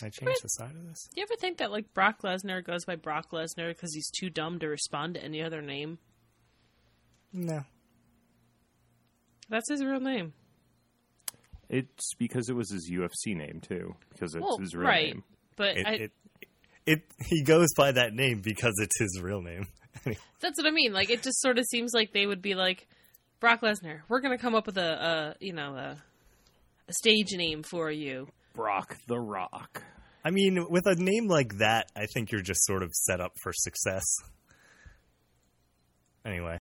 Can I change the side of this? Do you ever think that like Brock Lesnar goes by Brock Lesnar because he's too dumb to respond to any other name? No. That's his real name. It's because it was his UFC name too, because it's Well, his real right. name. But It, I, it it he goes by that name because it's his real name. that's what I mean. Like it just sort of seems like they would be like Brock Lesnar. We're gonna come up with a, a you know a, a stage name for you. Brock the Rock. I mean, with a name like that, I think you're just sort of set up for success. Anyway.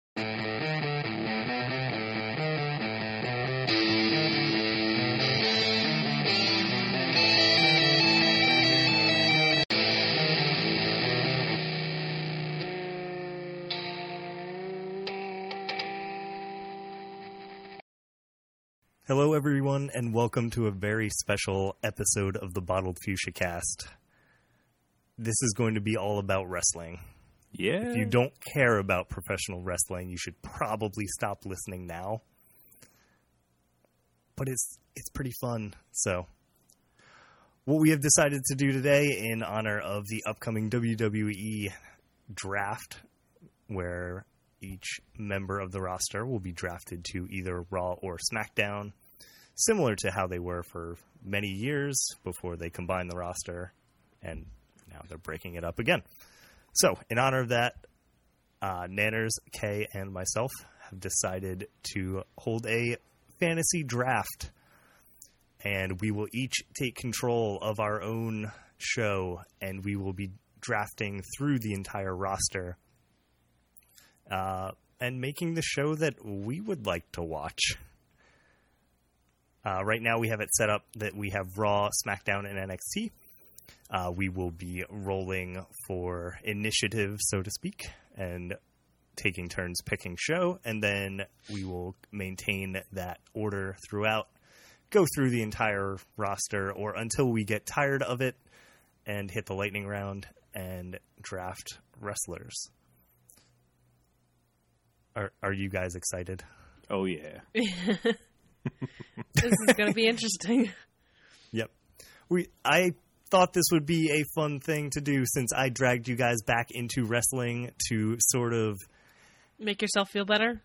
Hello, everyone, and welcome to a very special episode of the Bottled Fuchsia Cast. This is going to be all about wrestling. Yeah. If you don't care about professional wrestling, you should probably stop listening now. But it's it's pretty fun. So, what we have decided to do today in honor of the upcoming WWE draft where each member of the roster will be drafted to either Raw or SmackDown, similar to how they were for many years before they combined the roster, and now they're breaking it up again. So, in honor of that, uh, Nanners, Kay, and myself have decided to hold a fantasy draft, and we will each take control of our own show, and we will be drafting through the entire roster uh, and making the show that we would like to watch. Uh, right now, we have it set up that we have Raw, SmackDown, and NXT. Uh, we will be rolling for initiative, so to speak, and taking turns picking show, and then we will maintain that order throughout, go through the entire roster, or until we get tired of it and hit the lightning round and draft wrestlers. Are are you guys excited? oh yeah. This is gonna be interesting. Yep. We I thought this would be a fun thing to do since I dragged you guys back into wrestling to sort of Make yourself feel better.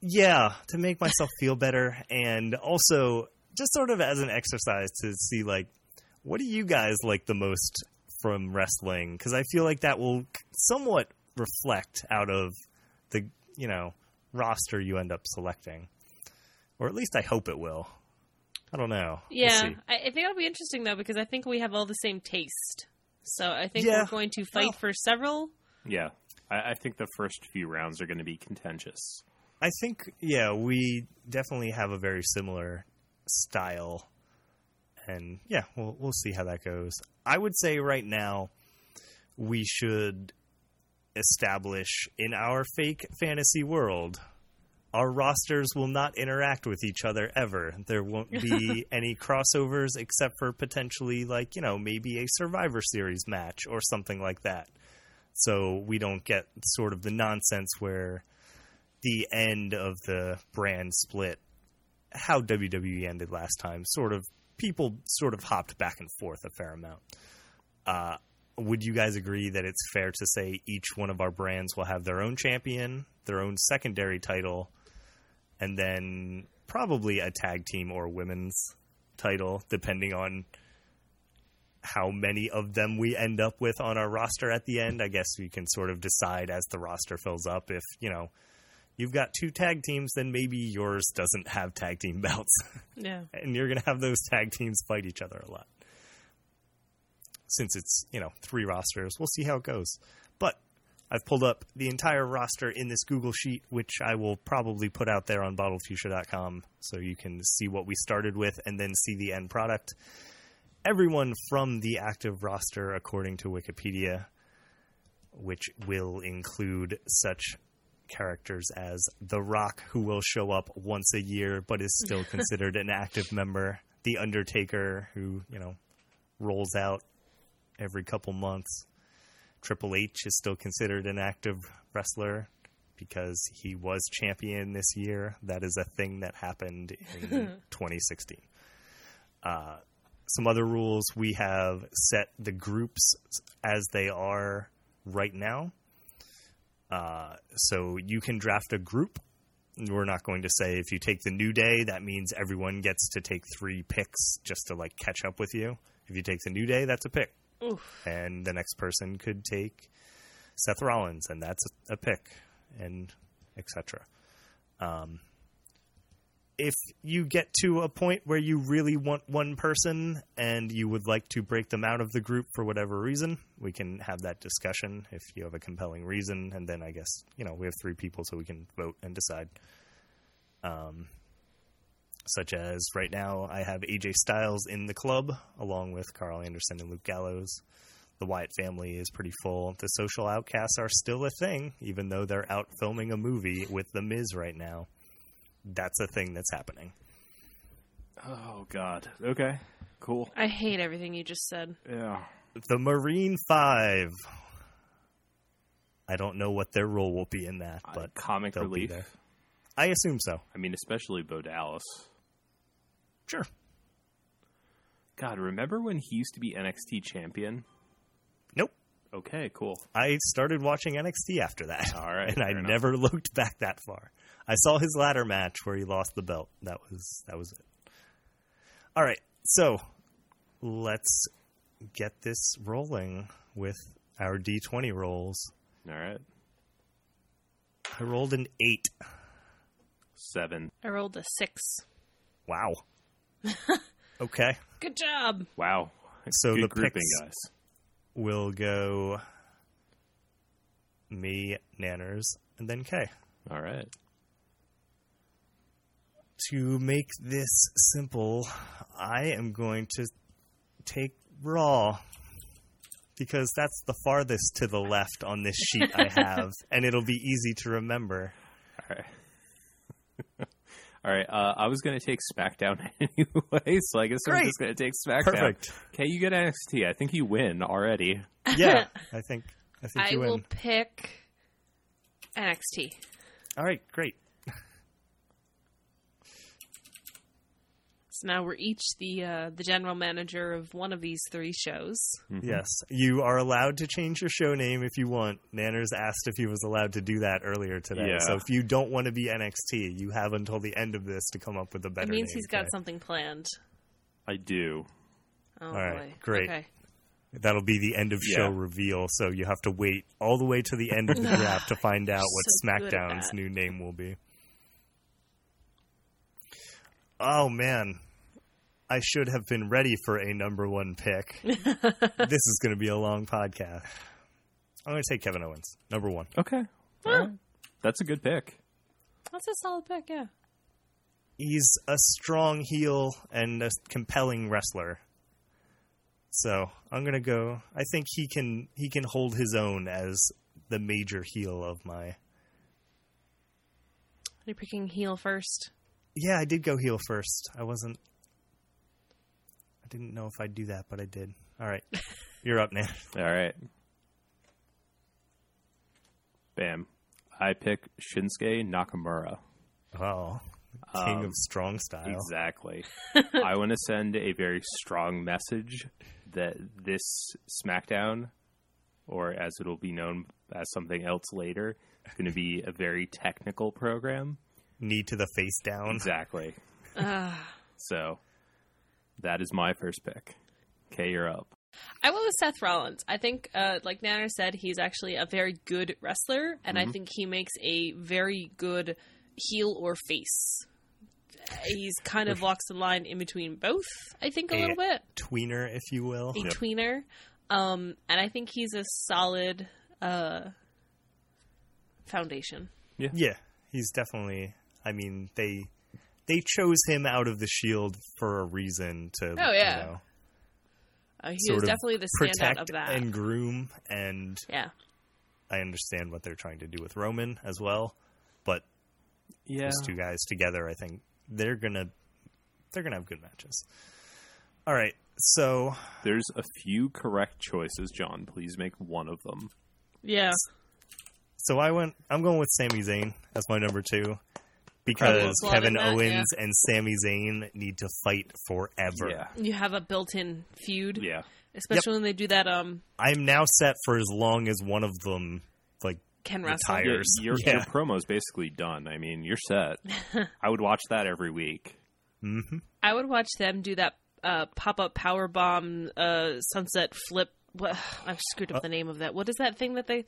yeah, to make myself feel better and also just sort of as an exercise to see like what do you guys like the most from wrestling cuz I feel like that will somewhat reflect out of the, you know, roster you end up selecting. Or at least I hope it will. I don't know. We'll Yeah, see. I, I think it'll be interesting though because I think we have all the same taste. So I think Yeah. we're going to fight Well- for several. Yeah. I, I think the first few rounds are going to be contentious. I think, yeah, we definitely have a very similar style, and yeah, we'll we'll see how that goes. I would say right now we should establish in our fake fantasy world. Our rosters will not interact with each other ever. There won't be any crossovers except for potentially, like, you know, maybe a Survivor Series match or something like that. So we don't get sort of the nonsense where the end of the brand split, how WWE ended last time, sort of people sort of hopped back and forth a fair amount. Uh, would you guys agree that it's fair to say each one of our brands will have their own champion, their own secondary title, and then probably a tag team or women's title, depending on how many of them we end up with on our roster at the end? I guess we can sort of decide as the roster fills up if, you know, you've got two tag teams, then maybe yours doesn't have tag team belts. Yeah. and you're going to have those tag teams fight each other a lot. Since it's, you know, three rosters, we'll see how it goes. But I've pulled up the entire roster in this Google sheet, which I will probably put out there on bottledfuchsia.com so you can see what we started with and then see the end product. Everyone from the active roster, according to Wikipedia, which will include such characters as The Rock, who will show up once a year but is still considered an active member, The Undertaker, who, you know, rolls out every couple months. Triple H is still considered an active wrestler because he was champion this year. That is a thing that happened in 2016. Uh, some other rules. We have set the groups as they are right now. Uh, so you can draft a group. We're not going to say if you take the new day, that means everyone gets to take three picks just to like catch up with you. If you take the new day, that's a pick, Oof. and the next person could take Seth Rollins, and that's a, pick, and etc. Um, if you get to a point where you really want one person and you would like to break them out of the group for whatever reason, we can have that discussion if you have a compelling reason. And then I guess, you know, we have three people so we can vote and decide. Um, such as right now, I have AJ Styles in the club along with Karl Anderson and Luke Gallows. The Wyatt family is pretty full. The social outcasts are still a thing, even though they're out filming a movie with The Miz right now that's a thing that's happening. Oh God. Okay. Cool. I hate everything you just said. Yeah. The Marine Five. I don't know what their role will be in that, Uh, but comic they'll be relief. there. I assume so. I mean, especially Bo Dallas. Sure. God, remember when he used to be NXT champion? Nope. Okay, cool. I started watching NXT after that. All right, and I enough. never looked back that far. I saw his ladder match where he lost the belt. That was that was it. All right, so let's get this rolling with our D20 rolls. All right. I rolled an eight. Seven. I rolled a six. Wow. okay. Good job. Wow. So Good the grouping, picks- guys. We'll go me, Nanners, and then Kay. All right. To make this simple, I am going to take Raw because that's the farthest to the left on this sheet I have, and it'll be easy to remember. All right. All right. Uh, I was going to take SmackDown anyway, so I guess I'm just going to take SmackDown. Perfect. Okay, you get NXT. I think you win already. Yeah, I think I think I you win. will pick NXT. All right, great. So now we're each the uh, the general manager of one of these three shows. Yes, you are allowed to change your show name if you want. Nanners asked if he was allowed to do that earlier today. Yeah. So if you don't want to be NXT, you have until the end of this to come up with a better name. It means name, he's got okay? something planned. I do. Oh right, boy. great. Okay. That'll be the end of show Yeah. reveal, so you have to wait all the way to the end of the draft to find out what So SmackDown's new name will be. Oh man, I should have been ready for a number one pick. this is going to be a long podcast. I'm going to take Kevin Owens, number one. Okay. All right. That's a good pick. That's a solid pick, yeah. He's a strong heel and a compelling wrestler. So I'm gonna go. I think he can he can hold his own as the major heel of my. Are You're picking heel first. Yeah, I did go heel first. I wasn't. I didn't know if I'd do that, but I did. All right, you're up, Nan. All right. Bam. I pick Shinsuke Nakamura. Oh, king Um, of strong style. Exactly. I want to send a very strong message that this SmackDown, or as it'll be known as something else later, is going to be a very technical program. Knee to the face down. Exactly. Ah. So that is my first pick. Okay, you're up. I went with Seth Rollins. I think, uh, like Nanner said, he's actually a very good wrestler, and Mm-hmm. I think he makes a very good heel or face. He's kind of walks the line in between both. I think a A- little bit Tweener, if you will. a tweener, um, and I think he's a solid uh, foundation. Yeah, he's definitely. I mean, they they chose him out of the Shield for a reason to. Oh, yeah. You know, Uh, he sort was of definitely the protect standout of that. and groom, and yeah, I understand what they're trying to do with Roman as well. But Yeah. those two guys together, I think they're gonna they're gonna have good matches. All right, so There's a few correct choices, John. Please make one of them. yeah. so I went. I'm going with Sami Zayn as my number two. Because Kevin that, Owens and Sami Zayn need to fight forever. Yeah. You have a built-in feud, Yeah. especially when they do that. Um, I'm now set for as long as one of them like Ken Russell. Retire. Your, Tires. your, Yeah. your promo's basically done. I mean, you're set. I would watch that every week. mhm. I would watch them do that uh, pop-up power bomb uh, sunset flip. What, I screwed Uh, up the name of that. What is that thing that they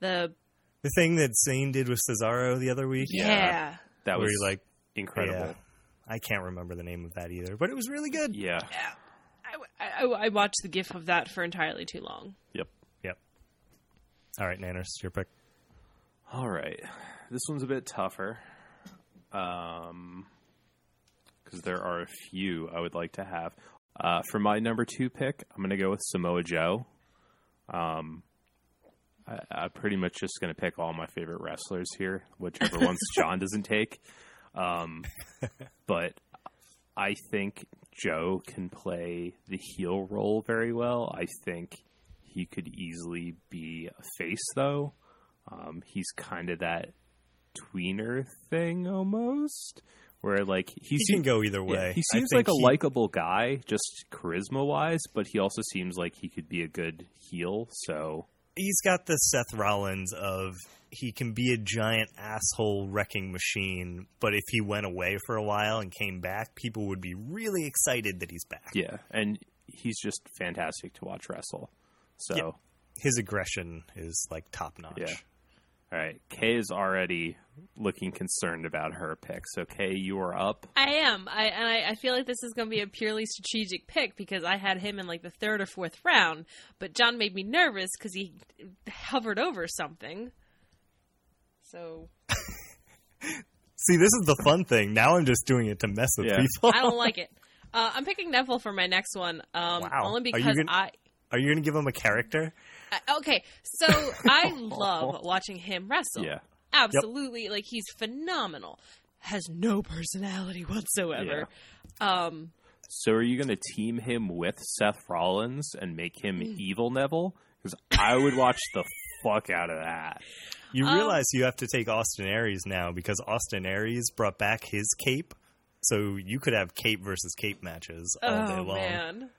the the thing that Zayn did with Cesaro the other week. yeah. That where was like incredible. Yeah. I can't remember the name of that either, but it was really good. Yeah. I, I, I watched the gif of that for entirely too long. Yep. Yep. All right, Nanners, your pick. All right. This one's a bit tougher. Um, because there are a few I would like to have. Uh, for my number two pick, I'm going to go with Samoa Joe. Um, I, I'm pretty much just going to pick all my favorite wrestlers here, whichever ones John doesn't take. Um, but I think Joe can play the heel role very well. I think he could easily be a face, though. Um, he's kind of that tweener thing almost, where like he, He seems can go either yeah, way. he seems like a he- likable guy, just charisma wise, but he also seems like he could be a good heel. So He's got the Seth Rollins of he can be a giant asshole wrecking machine, but if he went away for a while and came back, people would be really excited that he's back. yeah, and he's just fantastic to watch wrestle. So Yeah. His aggression is like top notch. Yeah. All right, Kay is already looking concerned about her pick. So Kay, you are up. I am. I and I, I feel like this is going to be a purely strategic pick because I had him in like the third or fourth round, but John made me nervous because he hovered over something. So See, this is the fun thing. Now I'm just doing it to mess with Yeah. people. I don't like it. Uh, I'm picking Neville for my next one. Um, Wow. Only Are you because gonna- I. Are you going to give him a character? I- Okay, so I love watching him wrestle. Yeah, absolutely. Like he's phenomenal. Has no personality whatsoever. Um, So are you going to team him with Seth Rollins and make him Mm. evil Neville? Because I would watch the fuck out of that. You Um, realize you have to take Austin Aries now because Austin Aries brought back his cape. So you could have cape versus cape matches all day oh long. man.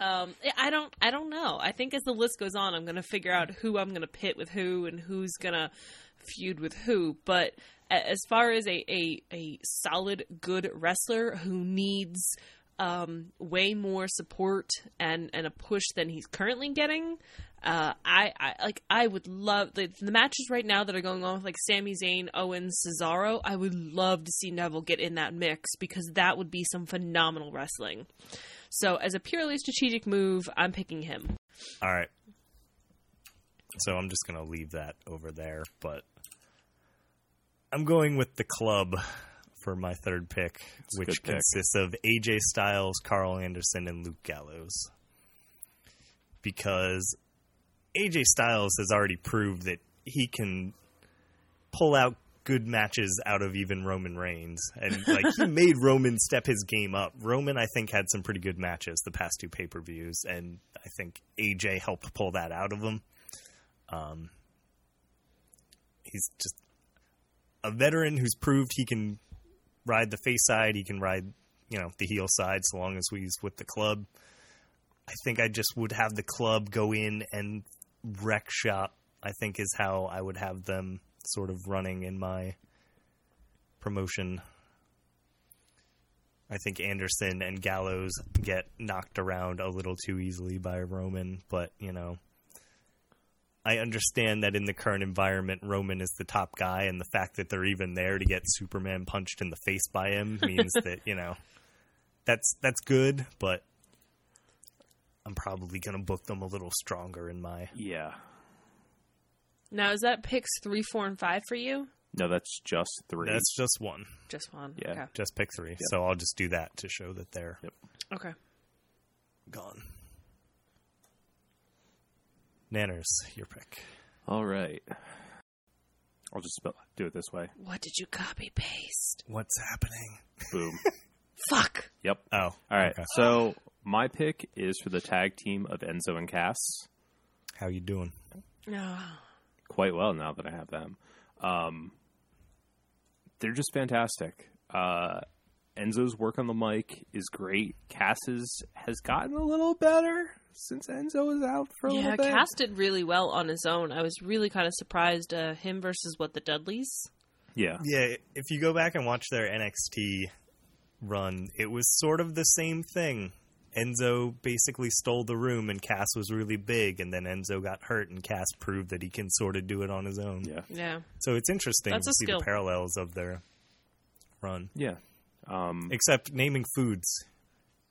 Um, I don't. I don't know. I think as the list goes on, I'm going to figure out who I'm going to pit with who and who's going to feud with who. But as far as a a, a solid, good wrestler who needs um, way more support and and a push than he's currently getting, uh, I, I like. I would love the, the matches right now that are going on with like Sami Zayn, Owens, Cesaro. I would love to see Neville get in that mix because that would be some phenomenal wrestling. So, as a purely strategic move, I'm picking him. All right. So I'm just going to leave that over there, but I'm going with the club for my third pick, a which pick. consists of AJ Styles, Karl Anderson, and Luke Gallows. Because AJ Styles has already proved that he can pull out good matches out of even Roman Reigns. And like he made Roman step his game up. Roman I think had some pretty good matches the past two pay-per-views and I think AJ helped pull that out of him. Um he's just a veteran who's proved he can ride the face side, he can ride, you know, the heel side so long as he's with the club. I think I just would have the club go in and wreck shop. I think is how I would have them sort of running in my promotion. I think Anderson and Gallows get knocked around a little too easily by Roman, but you know, I understand that in the current environment, Roman is the top guy, and the fact that they're even there to get Superman punched in the face by him means that you know that's that's good, but I'm probably gonna book them a little stronger in my Yeah. Now, is that picks three, four, and five for you? No, that's just three. That's just one. Just one. Yeah. Okay. Just pick three. So I'll just do that to show that they're Yep. Okay. gone. Nanners, your pick. All right. I'll just spell, do it this way. What did you copy paste? What's happening? Boom. Fuck. yep. Oh, All right. okay. So my pick is for the tag team of Enzo and Cass. How you doing? No. Quite well now that I have them. Um, they're just fantastic. Uh, Enzo's work on the mic is great. Cass's has gotten a little better since Enzo was out for a Yeah, little bit. Cass did really well on his own. I was really kind of surprised uh, him versus what the Dudleys. yeah, Yeah, if you go back and watch their NXT run, it was sort of the same thing. Enzo basically stole the room, and Cass was really big, and then Enzo got hurt, and Cass proved that he can sort of do it on his own. yeah, Yeah, So it's interesting That's to see skill. the parallels of their run. yeah. Um, Except naming foods.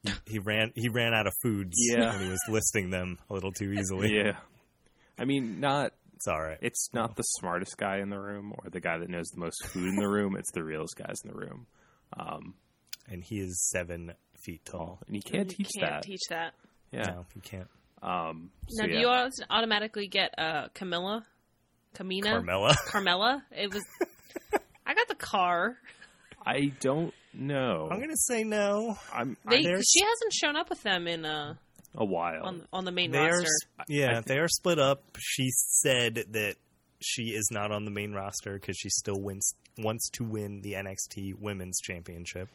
He ran he ran out of foods Yeah. when he was listing them a little too easily. yeah. I mean, not It's all right. it's not the smartest guy in the room or the guy that knows the most food in the room. It's the realest guys in the room. Um, And he is seven feet tall. and he can't You teach can't that. teach that. yeah. No, he can't. Um, so Now, do yeah. you automatically get uh, Camilla, Camina, Carmella. Carmella? It was. I got the car. I don't know. I'm gonna say no. I'm, They, I'm she hasn't shown up with them in uh a while. on on the main They roster. s- yeah, I they are split up. She said that she is not on the main roster because she still wins wants to win the NXT Women's Championship.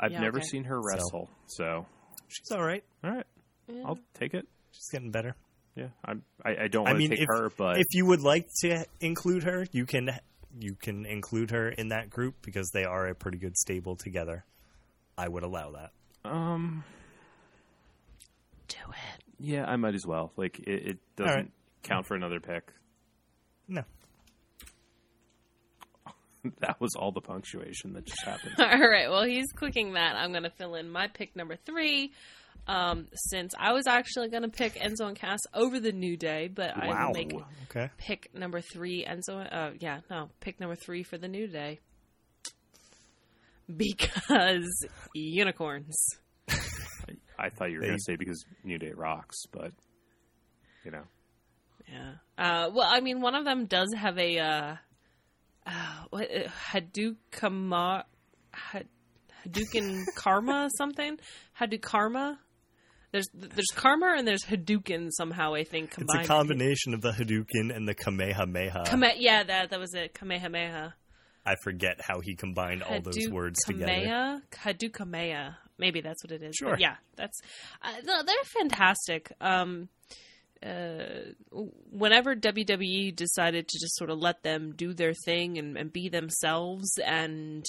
I've Yeah, never okay. seen her wrestle, so She's all right. all right, Yeah. I'll take it. She's getting better. Yeah, I'm, I, I don't I want to mean, take if, her, but if you would like to include her, you can you can include her in that group because they are a pretty good stable together. I would allow that. um, Do it. yeah, I might as well. Like it, it doesn't right. count for another pick. No. that was all the punctuation that just happened. All right. Well, he's clicking that. I'm going to fill in my pick number three. Um, since I was actually going to pick Enzo and Cass over the New Day, but I wow. will make Okay. pick number three Enzo. Uh, yeah, no, pick number three for the New Day because unicorns. I thought you were going to say because New Day rocks, but you know, Yeah. Uh, well, I mean, one of them does have a uh, uh, what uh, Hadouken Karma something. Hadoukarma. There's there's Karma and there's Hadouken somehow. I think It's a combination of the Hadouken and the Kamehameha. Kame- yeah, that that was it. Kamehameha. I forget how he combined all those words together. Hadoukamea? Maybe that's what it is. Sure. But yeah, that's uh, no, they're fantastic. Um, uh, whenever WWE decided to just sort of let them do their thing and, and be themselves, and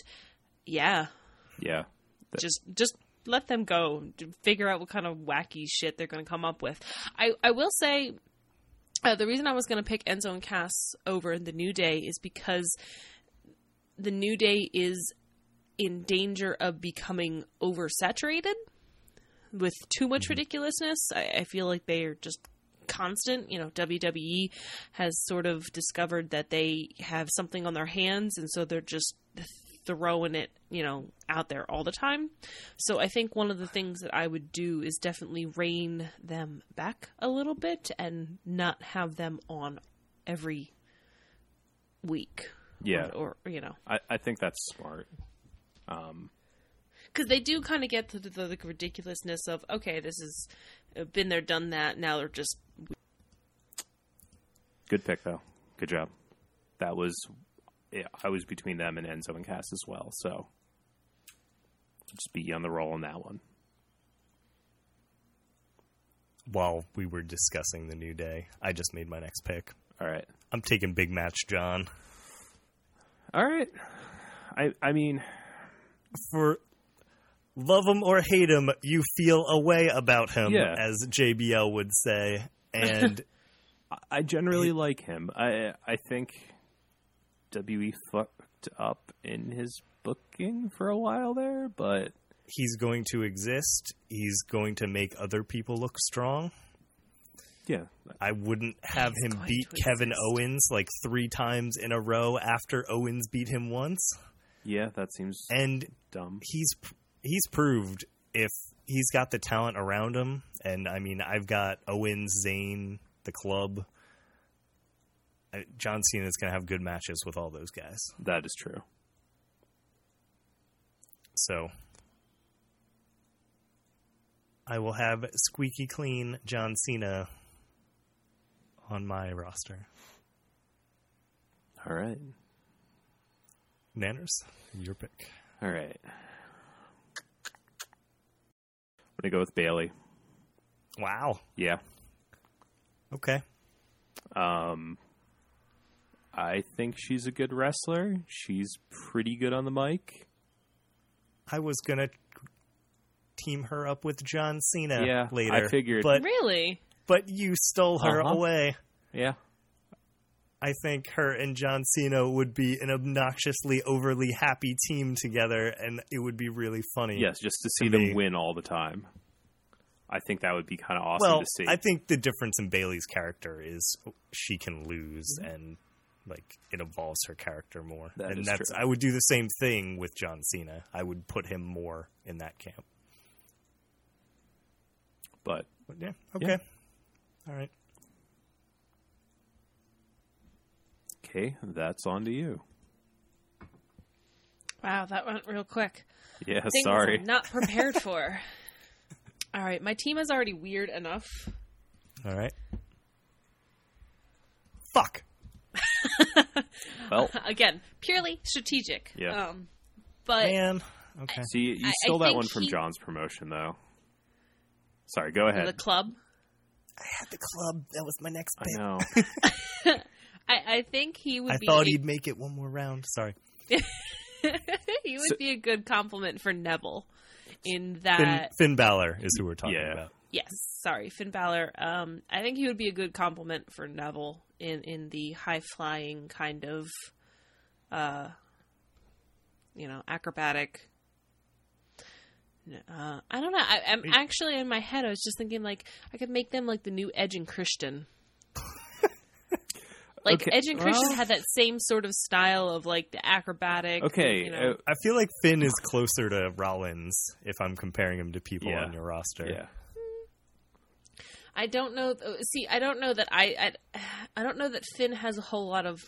yeah, yeah, just just let them go, figure out what kind of wacky shit they're going to come up with. I I will say. Uh, the reason I was going to pick Enzo and Cass over the New Day is because the New Day is in danger of becoming oversaturated with too much ridiculousness. I, I feel like they are just constant. You know, WWE has sort of discovered that they have something on their hands, and so they're just throwing it, you know, out there all the time. So I think one of the things that I would do is definitely rein them back a little bit and not have them on every week. yeah. Or, or you know, I, I think that's smart. Um, because they do kind of get to the, the, ridiculousness of okay, this has uh, been there, done that. Now they're just good pick though. Good job. That was yeah, I was between them and Enzo and Cass as well, so just be on the roll on that one. While we were discussing the new day, I just made my next pick. All right. I'm taking Big Match John. All right. I I mean, For love him or hate him, you feel a way about him, Yeah. as JBL would say. And I generally like him. I I think WE fucked up in his booking for a while there, but he's going to exist. He's going to make other people look strong. yeah, I wouldn't have He's him beat Kevin exist. Owens like three times in a row after Owens beat him once. yeah, that seems And dumb. he's he's proved if he's got the talent around him. And I mean, I've got Owens, Zayn, the club. John Cena is going to have good matches with all those guys. That is true. So I will have squeaky clean John Cena on my roster. All right. Nanners, your pick. All right. I'm gonna go with Bayley. Wow. Yeah. Okay. Um, I think she's a good wrestler. She's pretty good on the mic. I was gonna team her up with John Cena Yeah, later. I figured. but Really? but you stole her Uh-huh. away. Yeah. I think her and John Cena would be an obnoxiously overly happy team together, and it would be really funny. Yes, just to see To them me. win all the time. I think that would be kind of awesome well, to see. I think the difference in Bayley's character is she can lose, Mm-hmm. and like it evolves her character more. That and is that's true. I would do the same thing with John Cena. I would put him more in that camp. but But yeah, okay, Yeah. all right. Okay, that's on to you. Wow, that went real quick. Yeah, Things sorry. I'm not prepared for. All right, my team is already weird enough. All right. Fuck. Well, Again, purely strategic. Yeah. Um, but Man. Okay. see, you I- I stole that one from he- John's promotion, though. Sorry, go ahead. the club, I had the club. That was my next Bit. I know. I, I think he would I be. thought he'd make it one more round. Sorry. he would So- be a good compliment for Neville. In Finn, that, Finn Balor is who we're talking Yeah. about. yes, sorry, Finn Balor. Um, I think he would be a good compliment for Neville in in the high flying kind of, uh, you know, acrobatic. Uh, I don't know. I, I'm actually in my head. I was just thinking like I could make them like the new Edge and Christian. Like Okay, Edge and Christian well- had that same sort of style of like the acrobatic. Okay, you know. uh, I feel like Finn is closer to Rollins if I'm comparing him to people Yeah. on your roster. yeah. I don't know. uh, See, I don't know that I, I, I don't know that Finn has a whole lot of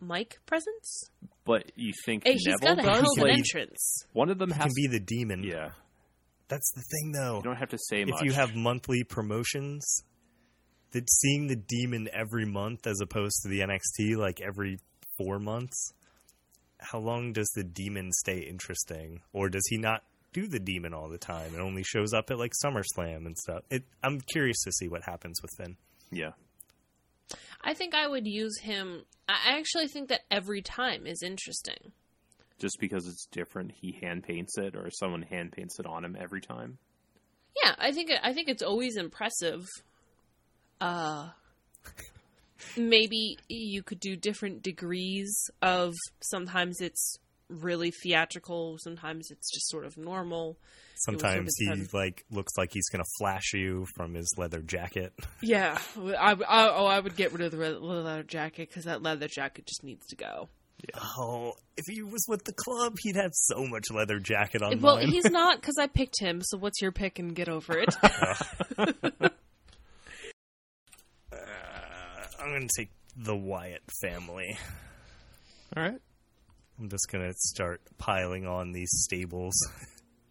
mic presence. But you think Hey, he's Neville got a does? hell of an Like, entrance. one of them has. can be the demon. yeah. That's the thing, though. You don't have to say if much. you have monthly promotions, that seeing the demon every month as opposed to the NXT like every four months, how long does the demon stay interesting, or does he not do the demon all the time and only shows up at like SummerSlam and stuff? It, I'm curious to see what happens with Finn. yeah. I think I would use him. I I actually think that every time is interesting. Just because it's different, he hand paints it, or someone hand paints it on him every time. Yeah, I think I think it's always impressive. Uh maybe you could do different degrees of sometimes it's really theatrical, sometimes it's just sort of normal. Sometimes he like looks like he's gonna flash you from his leather jacket. Yeah, I, I oh I would get rid of the leather jacket because that leather jacket just needs to go. Oh, if he was with the club, he'd have so much leather jacket on. Well, he's not because I picked him. So what's your pick and get over it? Uh, I'm gonna take the Wyatt family. All right. I'm just gonna start piling on these stables.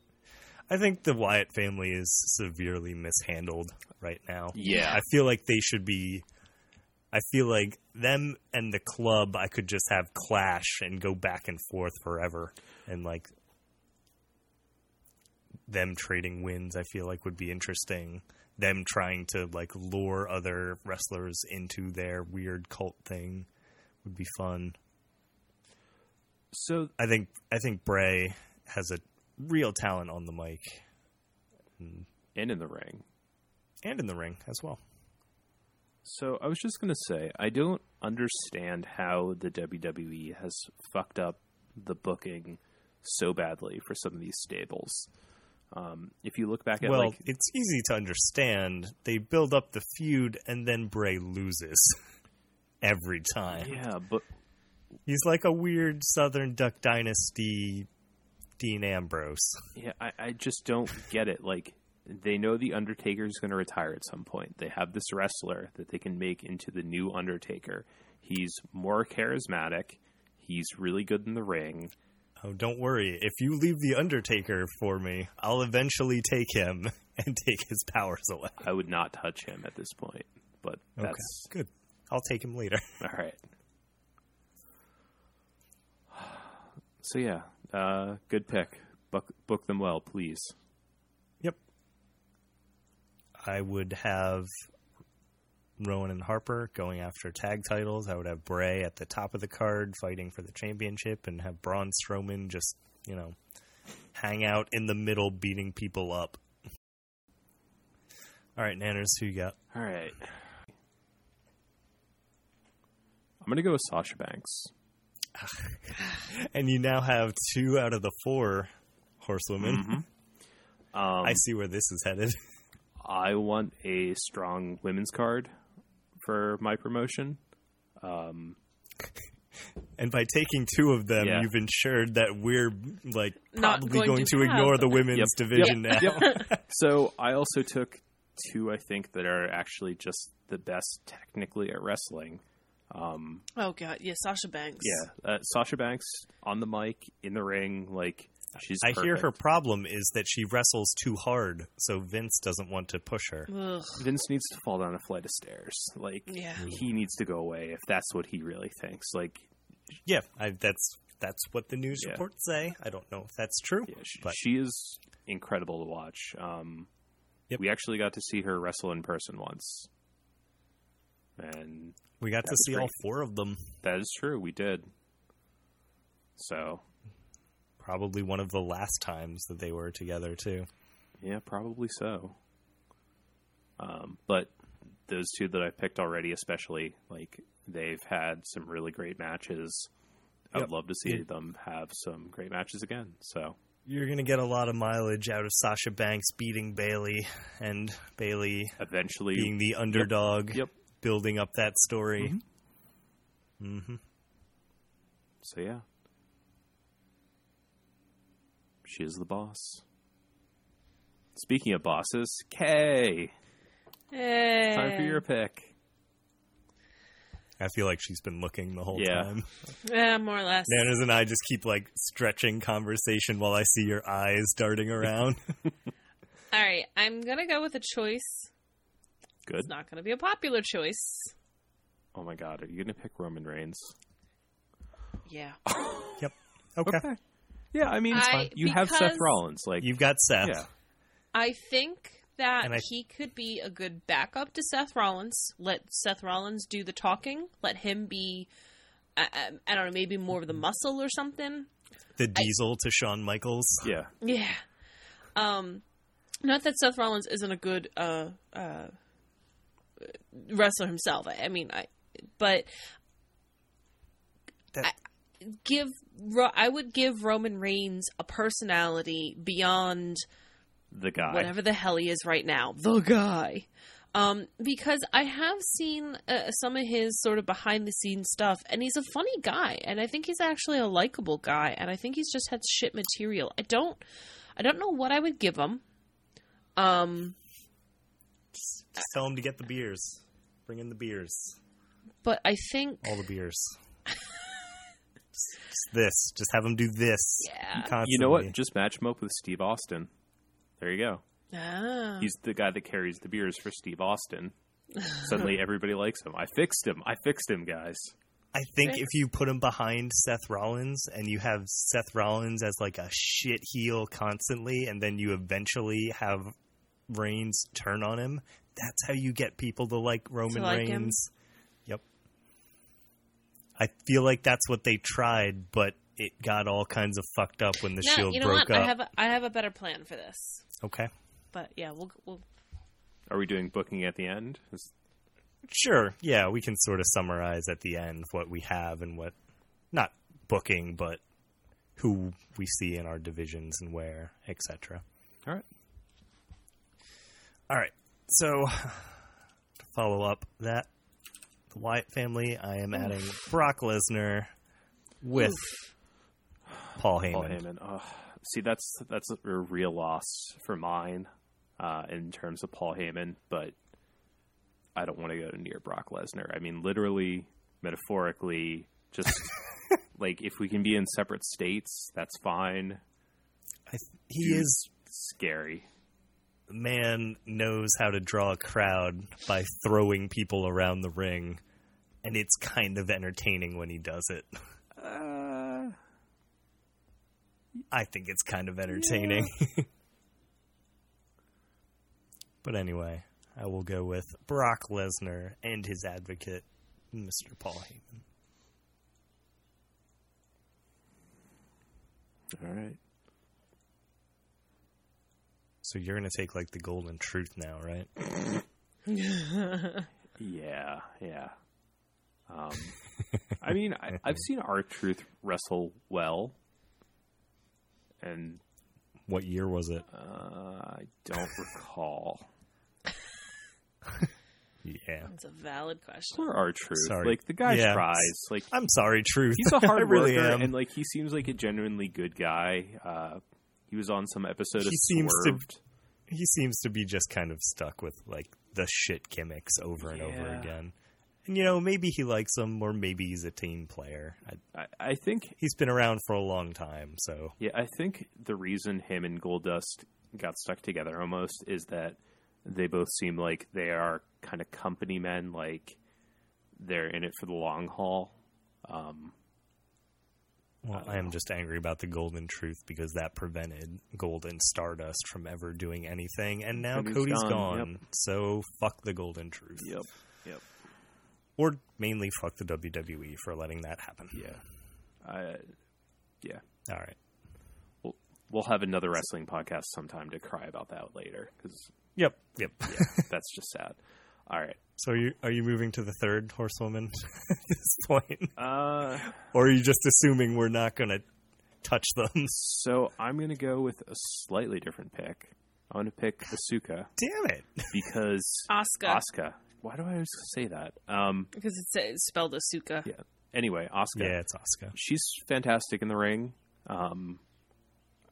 I think the Wyatt family is severely mishandled right now. Yeah. I feel like they should be. I feel like them and the club, I could just have clash and go back and forth forever, and like them trading wins. I feel like would be interesting. Them trying to like lure other wrestlers into their weird cult thing would be fun. So I think I think Bray has a real talent on the mic and in the ring. and in the ring as well. So I was just gonna say I don't understand how the WWE has fucked up the booking so badly for some of these stables. Um, if you look back at well, like it's easy to understand. They build up the feud and then Bray loses every time. yeah, but He's like a weird Southern Duck Dynasty Dean Ambrose. yeah, I, I just don't get it. Like they know the Undertaker is going to retire at some point. They have this wrestler that they can make into the new Undertaker. He's more charismatic. He's really good in the ring. Oh, don't worry. If you leave the Undertaker for me, I'll eventually take him and take his powers away. I would not touch him at this point, but Okay, that's good. I'll take him later. all right. So yeah, uh, good pick. Book book them well, please. Yep. I would have Rowan and Harper going after tag titles. I would have Bray at the top of the card fighting for the championship, and have Braun Strowman just you know hang out in the middle, beating people up. All right, Nanners, who you got? All right. I'm gonna go with Sasha Banks. And you now have two out of the four horsewomen. Um, I see where this is headed. I want a strong women's card for my promotion. And by taking two of them, Yeah. you've ensured that we're like Not probably going going, to to, ignore the women's Yep. division now. Yep. so I also took two I think that are actually just the best technically at wrestling. Oh god, yeah, Sasha Banks. Yeah, uh, Sasha Banks on the mic in the ring, like she's. I hear her problem is that she wrestles too hard, so Vince doesn't want to push her. Ugh. Vince needs to fall down a flight of stairs. Like Yeah. he needs to go away if that's what he really thinks. Like Yeah, I, that's that's what the news Yeah. reports say. I don't know if that's true, Yeah, she, but she is incredible to watch. Um, Yep. We actually got to see her wrestle in person once, and we got to was see all four of them. that is true. We did. So Probably one of the last times that they were together too. yeah, probably so. Um, but those two that I picked already, especially like they've had some really great matches. I Yep. would love to see Yeah. them have some great matches again. So You're gonna get a lot of mileage out of Sasha Banks beating Bayley and Bayley eventually, being the underdog, Yep. building up that story. Mm-hmm. So yeah, she is the boss. Speaking of bosses, Kay, Hey. time for your pick. I feel like she's been looking the whole Yeah. time. Yeah, more or less. Nanners and I just keep like stretching conversation while I see your eyes darting around. All right, I'm gonna go with a choice. Good. It's not gonna be a popular choice. Oh my God, are you gonna pick Roman Reigns? Yeah. yep. Okay. Yeah, I mean, it's I- fine. You have Seth Rollins, like You've got Seth. yeah, I think that I- he could be a good backup to Seth Rollins. Let Seth Rollins do the talking. Let him be, I, I, I don't know, maybe more of the muscle or something. The diesel to Shawn Michaels. yeah. Yeah. Um, not that Seth Rollins isn't a good uh, uh, wrestler himself. I, I mean, I, but That- give Ro- I would give Roman Reigns a personality beyond The guy. whatever the hell he is right now, the guy. Um, because I have seen uh, some of his sort of behind the scenes stuff, and he's a funny guy, and I think he's actually a likable guy, and I think he's just had shit material. I don't, I don't know what I would give him. Um, Just tell him to get the beers. Bring in the beers. but I think All the beers. just, just this. Just have him do this. Yeah. Constantly. You know what? Just match him up with Steve Austin. There you go. ah, He's the guy that carries the beers for Steve Austin. Suddenly, everybody likes him. I fixed him. I fixed him, guys. I think Fix. if you put him behind Seth Rollins and you have Seth Rollins as like a shit heel constantly, and then you eventually have Reigns turn on him, that's how you get people to like Roman like? Reigns. Yep. I feel like that's what they tried, but it got all kinds of fucked up when the no, Shield you know broke what? up. I have a, I have a better plan for this. okay. But yeah, we'll we'll Are we doing booking at the end? Is- Sure. Yeah, we can sort of summarize at the end what we have and what not booking, but who we see in our divisions and where, etc. All right. All right. So to follow up that the Wyatt family, I am adding Brock Lesnar with Paul Heyman. Paul Heyman. Oh, see, that's that's a real loss for mine uh, in terms of Paul Heyman, but I don't want to go near Brock Lesnar. I mean, literally, metaphorically, just like if we can be in separate states, that's fine. I, he is Scary. Man knows how to draw a crowd by throwing people around the ring, and it's kind of entertaining when he does it. Uh, I think it's kind of entertaining. but anyway, I will go with Brock Lesnar and his advocate, Mr. Paul Heyman. All right. So you're gonna take like the golden truth now, right? Yeah, yeah. Um, I mean, I, I've seen R-Truth wrestle well, and What year was it? uh, I don't recall. Yeah. That's a valid question. For R-Truth, Sorry. like the guy Yeah. tries. Like I'm sorry, truth. he's a hard really worker, am. and like he seems like a genuinely good guy. Uh, he was on some episode He of seems to- he seems to be just kind of stuck with like the shit gimmicks over and over again. And you know, maybe he likes them, or maybe he's a team player. I, I, I think he's been around for a long time, so Yeah, I think the reason him and Goldust got stuck together almost is that they both seem like they are kind of company men, like they're in it for the long haul. Um, Well, I am just angry about the Golden Truth because that prevented Golden Stardust from ever doing anything, and now Cody's Cody's gone, gone. So fuck the Golden Truth. Yep. Yep. Or mainly fuck the WWE for letting that happen. Yeah. I, yeah. All right. We'll, we'll have another wrestling podcast sometime to cry about that later because Yep. Yep. that's just sad. All right. so are you are you moving to the third horsewoman at this point, Uh, or are you just assuming we're not going to touch them? so I'm going to go with a slightly different pick. I'm going to pick Asuka Damn it! because Asuka. Asuka. Why do I always say that? Um, Because it's, it's spelled Asuka. Yeah. Anyway, Asuka. Yeah, it's Oscar. She's fantastic in the ring. Um,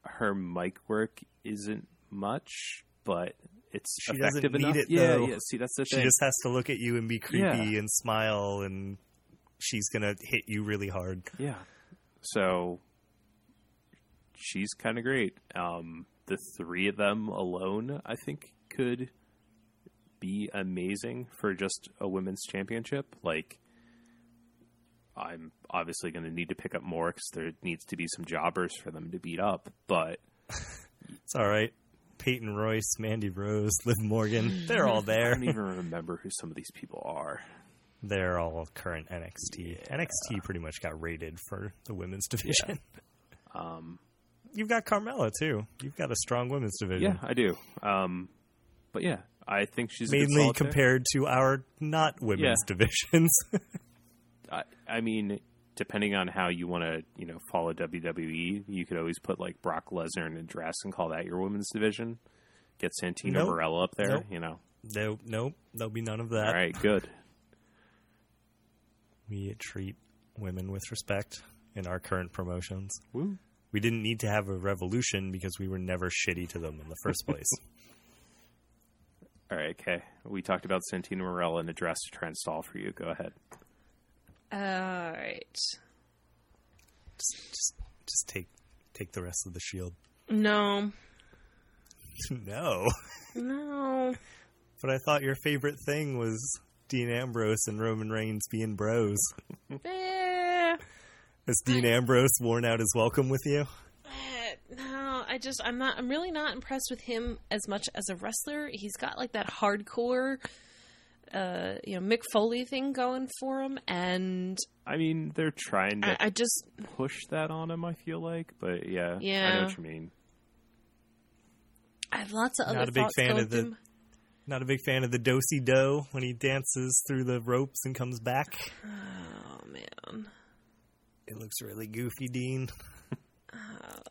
her mic work isn't much, but it's She doesn't effective need enough. it, yeah, though. yeah. See, that's the She thing. just has to look at you and be creepy Yeah. and smile, and she's gonna hit you really hard. Yeah. So she's kind of great. Um, the three of them alone, I think, could be amazing for just a women's championship. Like, I'm obviously going to need to pick up more because there needs to be some jobbers for them to beat up. But It's all right. Peyton Royce, Mandy Rose, Liv Morgan, they're all there. I don't even remember who some of these people are. They're all current NXT. NXT pretty much got rated for the women's division. Um, You've got Carmella too. You've got a strong women's division. yeah, I do. Um, but yeah, I think she's a good Mainly solid pick. compared to our not women's divisions. I, I mean, depending on how you want to, you know, follow WWE, you could always put like Brock Lesnar in a dress and call that your women's division. Get Santino Nope. Marella up there, Nope. you know. nope, nope. There'll be none of that. All right, good. We treat women with respect in our current promotions. Woo. We didn't need to have a revolution because we were never shitty to them in the first place. All right, okay. We talked about Santino Marella in a dress to try and stall for you. Go ahead. All right. just, just, just take take the rest of the shield. No. no, No. but I thought your favorite thing was Dean Ambrose and Roman Reigns being bros. Eh, Has Dean Ambrose worn out his welcome with you? eh, no, I just I'm not I'm really not impressed with him as much as a wrestler. He's got like that hardcore uh you know Mick Foley thing going for him and I mean, they're trying to I, I just push that on him, I feel like. But yeah, yeah, I know what you mean. I have lots of Not other a big fan of the- through. Not a big fan of the dosey do when he dances through the ropes and comes back. Oh man. It looks really goofy, Dean.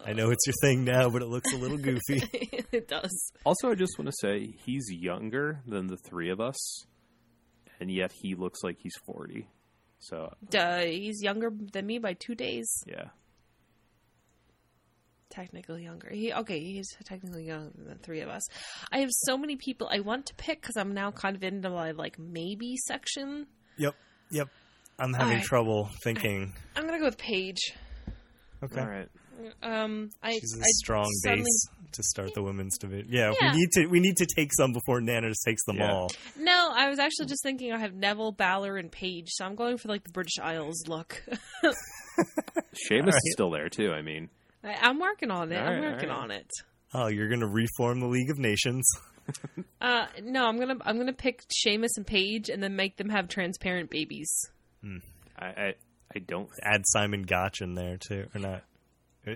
I know it's your thing now, but it looks a little goofy. it does. Also, I just want to say he's younger than the three of us, and yet he looks like he's 40. So, Uh, he's younger than me by two days. yeah. Technically younger. He okay. He's technically younger than three of us. I have so many people I want to pick because I'm now kind of into my like maybe section. yep, yep. I'm having Alright. trouble thinking. I'm gonna go with Paige. Okay. All right. Um, I She's a I strong suddenly- base to start the women's division. Yeah, Yeah. we need to we need to take some before Nana takes them Yeah. all. No, I was actually just thinking I have Neville, Balor, and Paige, so I'm going for like the British Isles look. Sheamus All right. is still there, too. I mean, I, I'm working on it. All I'm right, working all right. on it. Oh, you're gonna reform the League of Nations? Uh, no, I'm gonna I'm gonna pick Sheamus and Paige and then make them have transparent babies. I, I, I don't. Add Simon Gotch in there too, or not?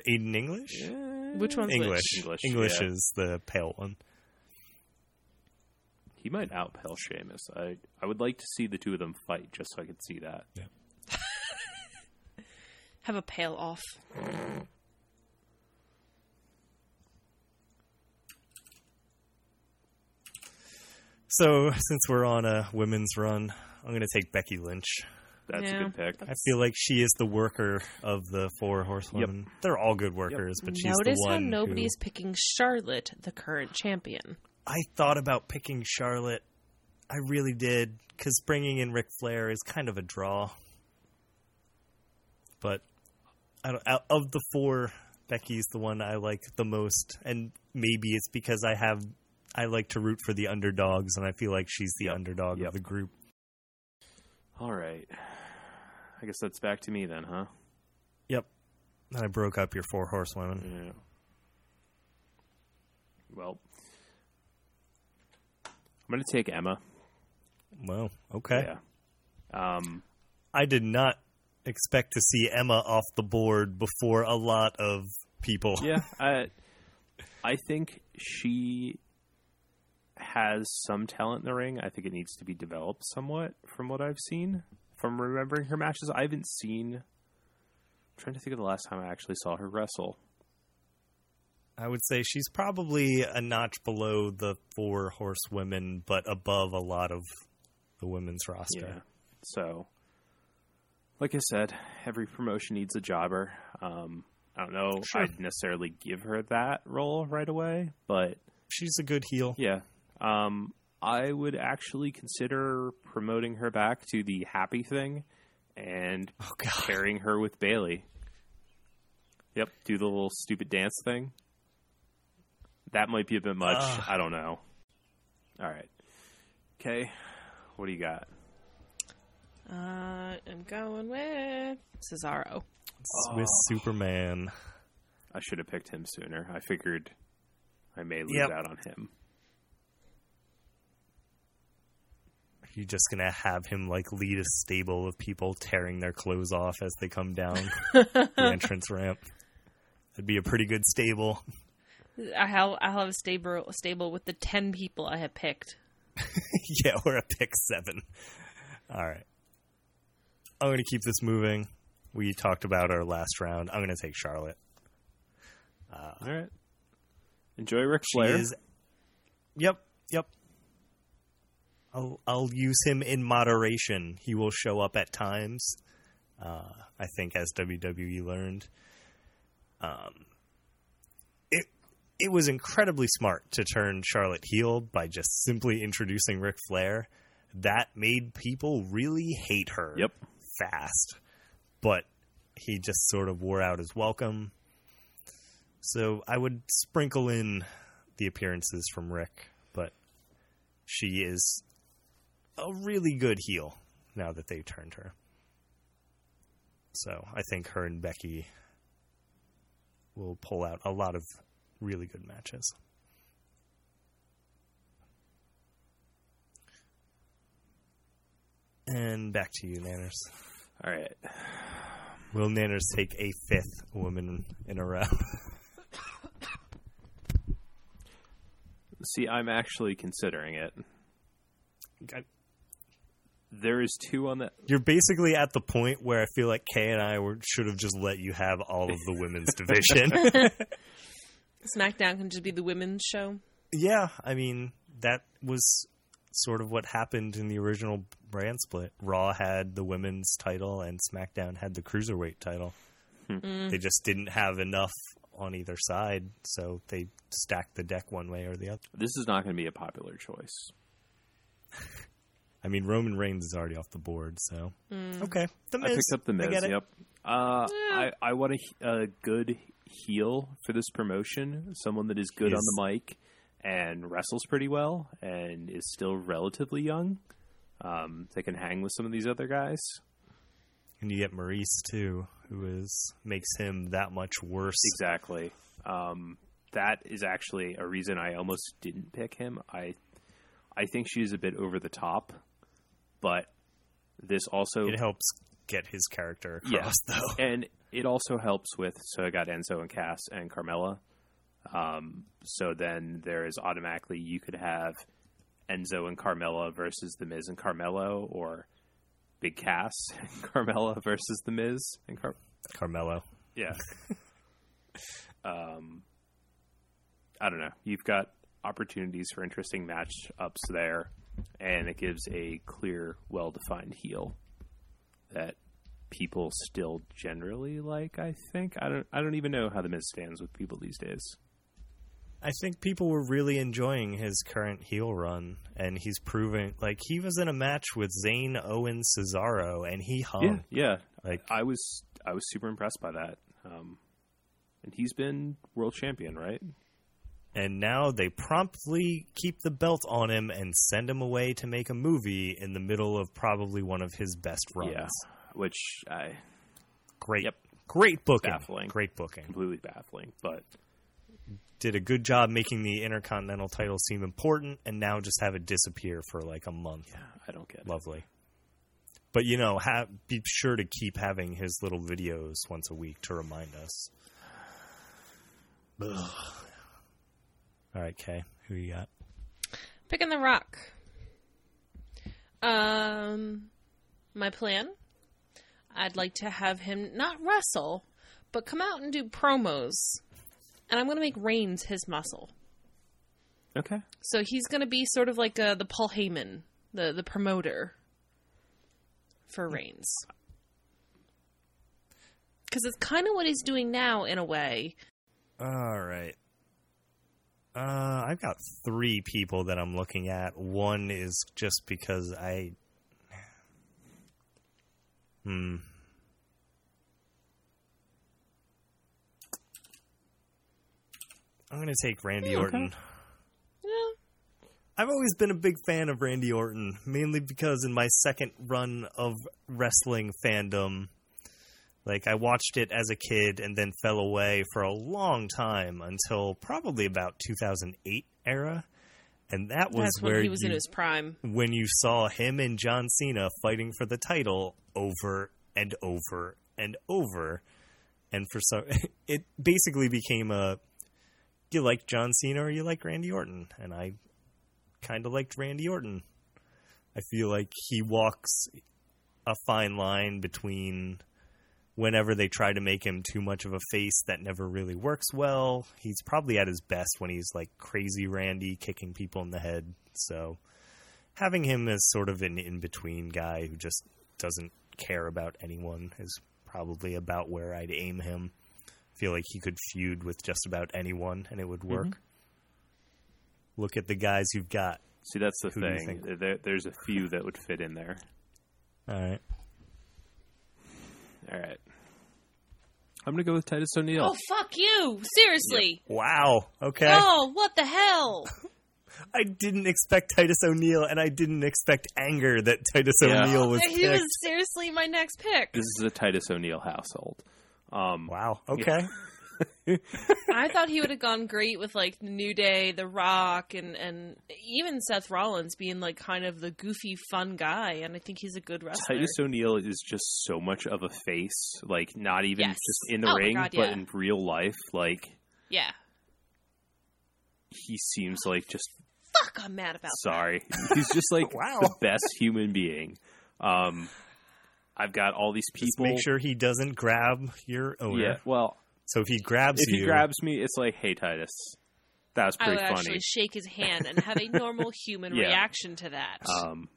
Aiden English. Which one's English. English, English yeah. is the pale one. He might outpel Sheamus. I I would like to see the two of them fight just so I could see that. Have a pale off. So since we're on a women's run, I'm gonna take Becky Lynch. That's Yeah. a good pick. I feel like she is the worker of the four horsewomen. They're all good workers, but she's Notice the one. Notice how one. nobody's who- picking Charlotte, the current champion. I thought about picking Charlotte. I really did because bringing in Ric Flair is kind of a draw. But I don't, out of the four, Becky's the one I like the most, and maybe it's because I have I like to root for the underdogs, and I feel like she's the underdog Yep. of the group. All right. I guess that's back to me then, huh? Yep. And I broke up your four horsewomen. Yeah. Well, I'm going to take Emma. Well, okay. Yeah. Um, I did not expect to see Emma off the board before a lot of people. yeah. I, I think she has some talent in the ring. I think it needs to be developed somewhat from what I've seen, from remembering her matches. I haven't seen. I'm trying to think of the last time I actually saw her wrestle. I would say she's probably a notch below the four horsewomen, but above a lot of the women's roster. Yeah. So, like I said, every promotion needs a jobber. Um, I don't know. Sure. I'd necessarily give her that role right away, but She's a good heel. yeah. Um, I would actually consider promoting her back to the happy thing and Oh pairing her with Bayley. Yep, do the little stupid dance thing. That might be a bit much. Ugh. I don't know. All right. Okay. What do you got? Uh, I'm going with Cesaro. Swiss Superman. I should have picked him sooner. I figured I may lose Yep. out on him. You're just gonna have him like lead a stable of people tearing their clothes off as they come down the entrance ramp. That'd be a pretty good stable. I have I have a stable stable with the ten people I have picked. yeah, we're at pick seven. All right. I'm going to keep this moving. We talked about our last round. I'm going to take Charlotte. Uh, All right. Enjoy Ric She Flair. is. Yep, yep. I'll I'll use him in moderation. He will show up at times. Uh, I think as WWE learned. Um, it it was incredibly smart to turn Charlotte heel by just simply introducing Ric Flair. That made people really hate her Yep. fast. But he just sort of wore out his welcome. So I would sprinkle in the appearances from Rick, but she is a really good heel now that they've turned her. So I think her and Becky will pull out a lot of really good matches. And back to you, Nanners. All right. Will Nanners take a fifth woman in a row? See, I'm actually considering it. Okay. There is two on that. You're basically at the point where I feel like Kay and I were, should have just let you have all of the women's division. SmackDown can just be the women's show. yeah, I mean, that was sort of what happened in the original brand split. Raw had the women's title and SmackDown had the cruiserweight title. Hmm. Mm. They just didn't have enough on either side, so they stacked the deck one way or the other. This is not going to be a popular choice. I mean, Roman Reigns is already off the board, so okay. The I picked up the Miz. get. Yep. Uh, I I want a, a good heel for this promotion. Someone that is good on the mic and wrestles pretty well and is still relatively young. Um, they can hang with some of these other guys. And you get Maryse too, who is makes him that much worse. Exactly. Um, that is actually a reason I almost didn't pick him. I I think she's a bit over the top, but this also It helps get his character across, Yeah. though. and it also helps with so I got Enzo and Cass and Carmella. Um, so then there is automatically you could have Enzo and Carmella versus the Miz and Carmelo, or Big Cass and Carmella versus the Miz and Car. Carmelo. Yeah. um, I don't know. You've got opportunities for interesting matchups there, and it gives a clear, well-defined heel that people still generally like. I think I don't. I don't even know how the Miz stands with people these days. I think people were really enjoying his current heel run, and he's proven like he was in a match with Zayn, Owen, Cesaro, and he hung. yeah. Like I was. I was super impressed by that. Um, and he's been world champion, right? And now they promptly keep the belt on him and send him away to make a movie in the middle of probably one of his best runs. Yeah. Which I Great. Yep. Great booking. Baffling. Great booking. completely baffling, but Did a good job making the Intercontinental title seem important and now just have it disappear for like a month. yeah, I don't get it. Lovely. But you know, ha- be sure to keep having his little videos once a week to remind us. Ugh. All right, Kay, who you got? Picking the Rock. Um, my plan. I'd like to have him not wrestle, but come out and do promos, and I'm going to make Reigns his muscle. Okay. So he's going to be sort of like uh, the Paul Heyman, the the promoter for Reigns. Because it's kind of what he's doing now, in a way. All right. Uh, I've got three people that I'm looking at. One is just because I. Hmm. I'm going to take Randy Yeah, okay. Orton. Yeah. I've always been a big fan of Randy Orton, mainly because in my second run of wrestling fandom, like I watched it as a kid and then fell away for a long time until probably about 2008 era, and that was That's where when he was you, in his prime. when you saw him and John Cena fighting for the title over and over and over, and for some, it basically became a you like John Cena or you like Randy Orton, and I kind of liked Randy Orton. I feel like he walks a fine line between whenever they try to make him too much of a face that never really works well. He's probably at his best when he's like crazy Randy kicking people in the head. So having him as sort of an in between guy who just doesn't care about anyone is probably about where I'd aim him. feel like he could feud with just about anyone and it would mm-hmm. work. Look at the guys you've got. See, that's the Who thing. There, there's a few that would fit in there. All right. All right. I'm gonna go with Titus O'Neil. Oh fuck you! Seriously. Wow. Okay. Oh, what the hell? I didn't expect Titus O'Neil, and I didn't expect anger that Titus Yeah. O'Neil was he was seriously my next pick. This is a Titus O'Neil household. Um, Wow. Okay. I thought he would have gone great with like the New Day, The Rock, and and even Seth Rollins being like kind of the goofy, fun guy, and I think he's a good wrestler. Titus O'Neil is just so much of a face, like not even Yes. just in the Oh ring, God, but in real life. Like yeah. he seems like just Fuck, I'm mad about sorry. He's just like Wow. the best human being. Um, I've got all these Just people. make sure he doesn't grab your owner. yeah. Well, So if he grabs if you, he grabs me, it's like, hey, Titus, that was that. I would pretty actually funny. shake his hand and have a normal human Yeah. reaction to that. Um,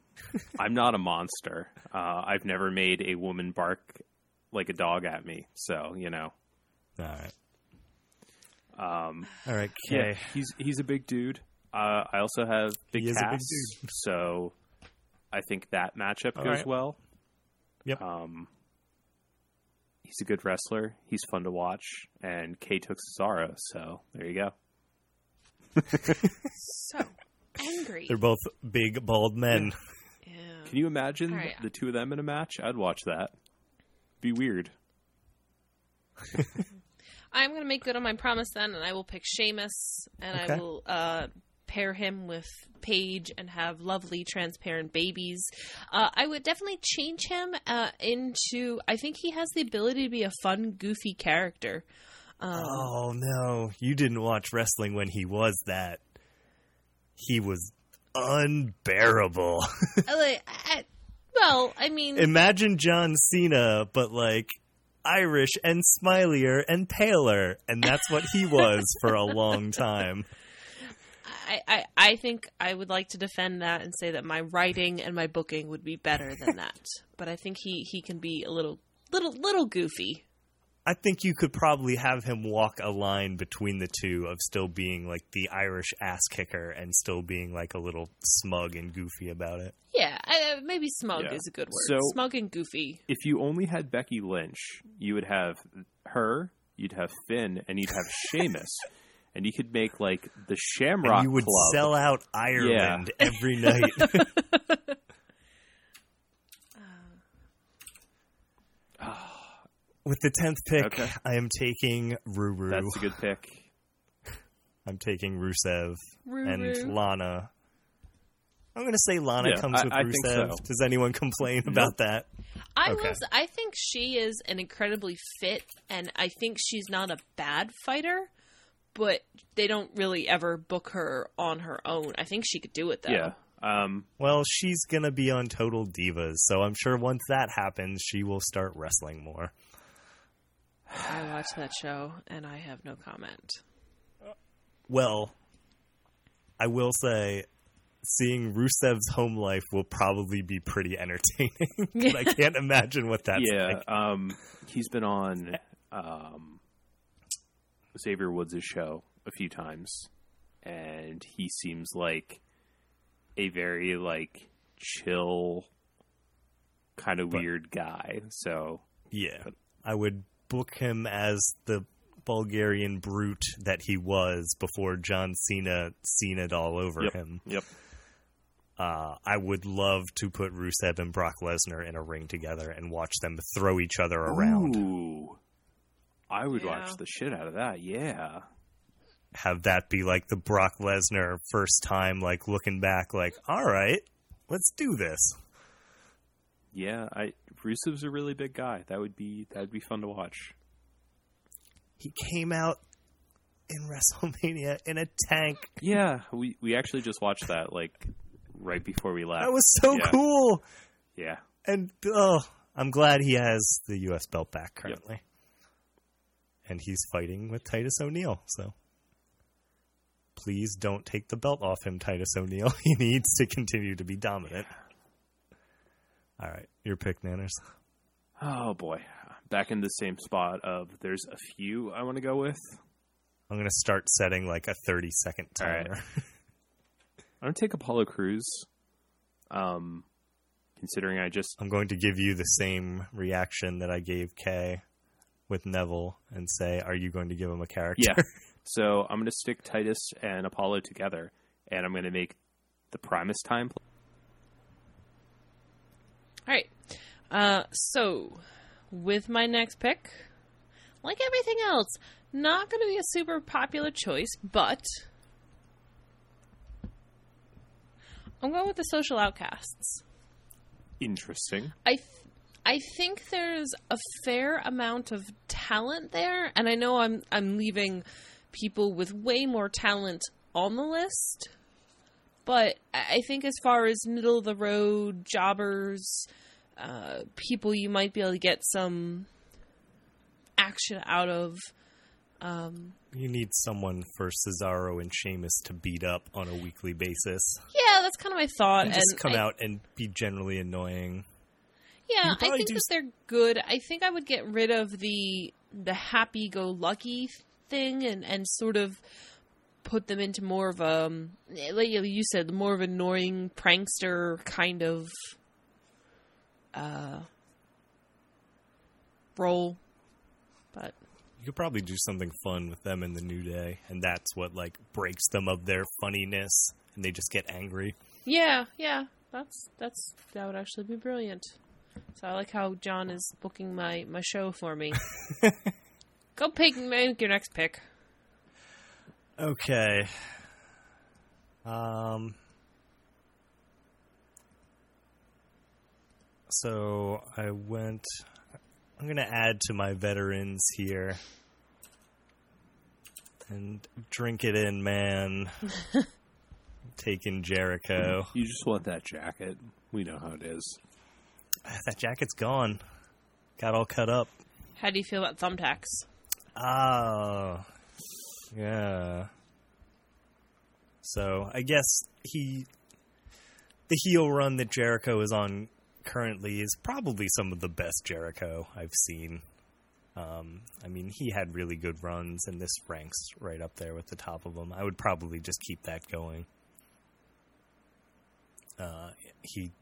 I'm not a monster. Uh, I've never made a woman bark like a dog at me. So you know, all right, um, all right, yeah, he's he's a big dude. Uh, I also have big He is a big dude. so I think that matchup All goes right. well. Yep. Um, he's a good wrestler. He's fun to watch, and Kay took Cesaro, so there you go. So angry. They're both big bald men. Yeah. Can you imagine All right. the two of them in a match? I'd watch that. be weird. I'm going to make good on my promise then, and I will pick Sheamus, and Okay. I will uh, pair him with Paige and have lovely, transparent babies. Uh, I would definitely change him uh, into. I think he has the ability to be a fun, goofy character. Um, Oh no, you didn't watch wrestling when he was that. He was unbearable. Like, I, well, I mean, Imagine John Cena, but like Irish and smilier and paler, and that's what he was for a long time. I, I, I think I would like to defend that and say that my writing and my booking would be better than that. but I think he, he can be a little little little goofy. I think you could probably have him walk a line between the two of still being like the Irish ass kicker and still being like a little smug and goofy about it. Yeah, I, uh, maybe smug Yeah. is a good word. So- smug and goofy. If you only had Becky Lynch, you would have her, you'd have Finn, and you'd have Sheamus. And you could make like the Shamrock and you would Club. sell out Ireland every night. With the tenth pick, Okay. I am taking Ruru. That's a good pick. I'm taking Rusev and Lana. I'm going to say Lana Yeah, comes with I think Rusev. so. Does anyone complain about that? I Okay. was. I think she is an incredibly fit, and I think she's not a bad fighter. But they don't really ever book her on her own. I think she could do it though. Yeah. Um, Well, she's going to be on Total Divas, so I'm sure once that happens, she will start wrestling more. I watched that show, and I have no comment. Well, I will say, seeing Rusev's home life will probably be pretty entertaining. I can't imagine what that's yeah. like. Um, he's been on um, Xavier Woods' show a few times, and he seems like a very like chill, kind of weird guy. So Yeah. I would book him as the Bulgarian brute that he was before John Cena Cena'd all over Yep. him. Yep. Uh, I would love to put Rusev and Brock Lesnar in a ring together and watch them throw each other around. Ooh. I would Yeah. watch the shit out of that. Yeah. Have that be like the Brock Lesnar first time, like looking back, like, all right, let's do this. Yeah, I Rusev's a really big guy. That would be that would be fun to watch. He came out in WrestleMania in a tank. Yeah, we we actually just watched that like right before we left. That was so Yeah. cool. yeah. And oh, I'm glad he has the U.S. belt back currently. And he's fighting with Titus O'Neil. So please don't take the belt off him, Titus O'Neil. He needs to continue to be dominant. All right, your pick, Nanners. Oh boy, back in the same spot of there's a few I want to go with. I'm going to start setting like a 30 second All right. timer. I'm gonna take Apollo Crews. Um, considering I just I'm going to give you the same reaction that I gave Kay with Neville and say, Are you going to give him a character? yeah, so I'm gonna stick Titus and Apollo together, and I'm gonna make the Primus time. pl- All right. Uh, so, with my next pick, like everything else, not going to be a super popular choice, but I'm going with the social outcasts. Interesting. I th- I think there's a fair amount of talent there, and I know I'm I'm leaving people with way more talent on the list. But I think as far as middle of the road jobbers, uh, people you might be able to get some action out of. Um, You need someone for Cesaro and Sheamus to beat up on a weekly basis. yeah, that's kind of my thought. And just come I- out and be generally annoying. Yeah, I think that s- they're good. I think I would get rid of the the happy go lucky thing and and sort of put them into more of a um, like you said, more of an annoying prankster kind of uh role. But You could probably do something fun with them in the New Day, and that's what like breaks them of their funniness, and they just get angry. yeah, yeah, that's that's that would actually be brilliant. So I like how John is booking my, my show for me. Go pick make your next pick. Okay. Um. So I went. I'm going to add to my veterans here. And drink it in, man. Taking Jericho. You just want that jacket. We know how it is. That jacket's gone. Got all cut up. How do you feel about thumbtacks? Oh, yeah. So I guess he, the heel run that Jericho is on currently is probably some of the best Jericho I've seen. Um, I mean, he had really good runs, and this ranks right up there with the top of them. I would probably just keep that going. Uh, he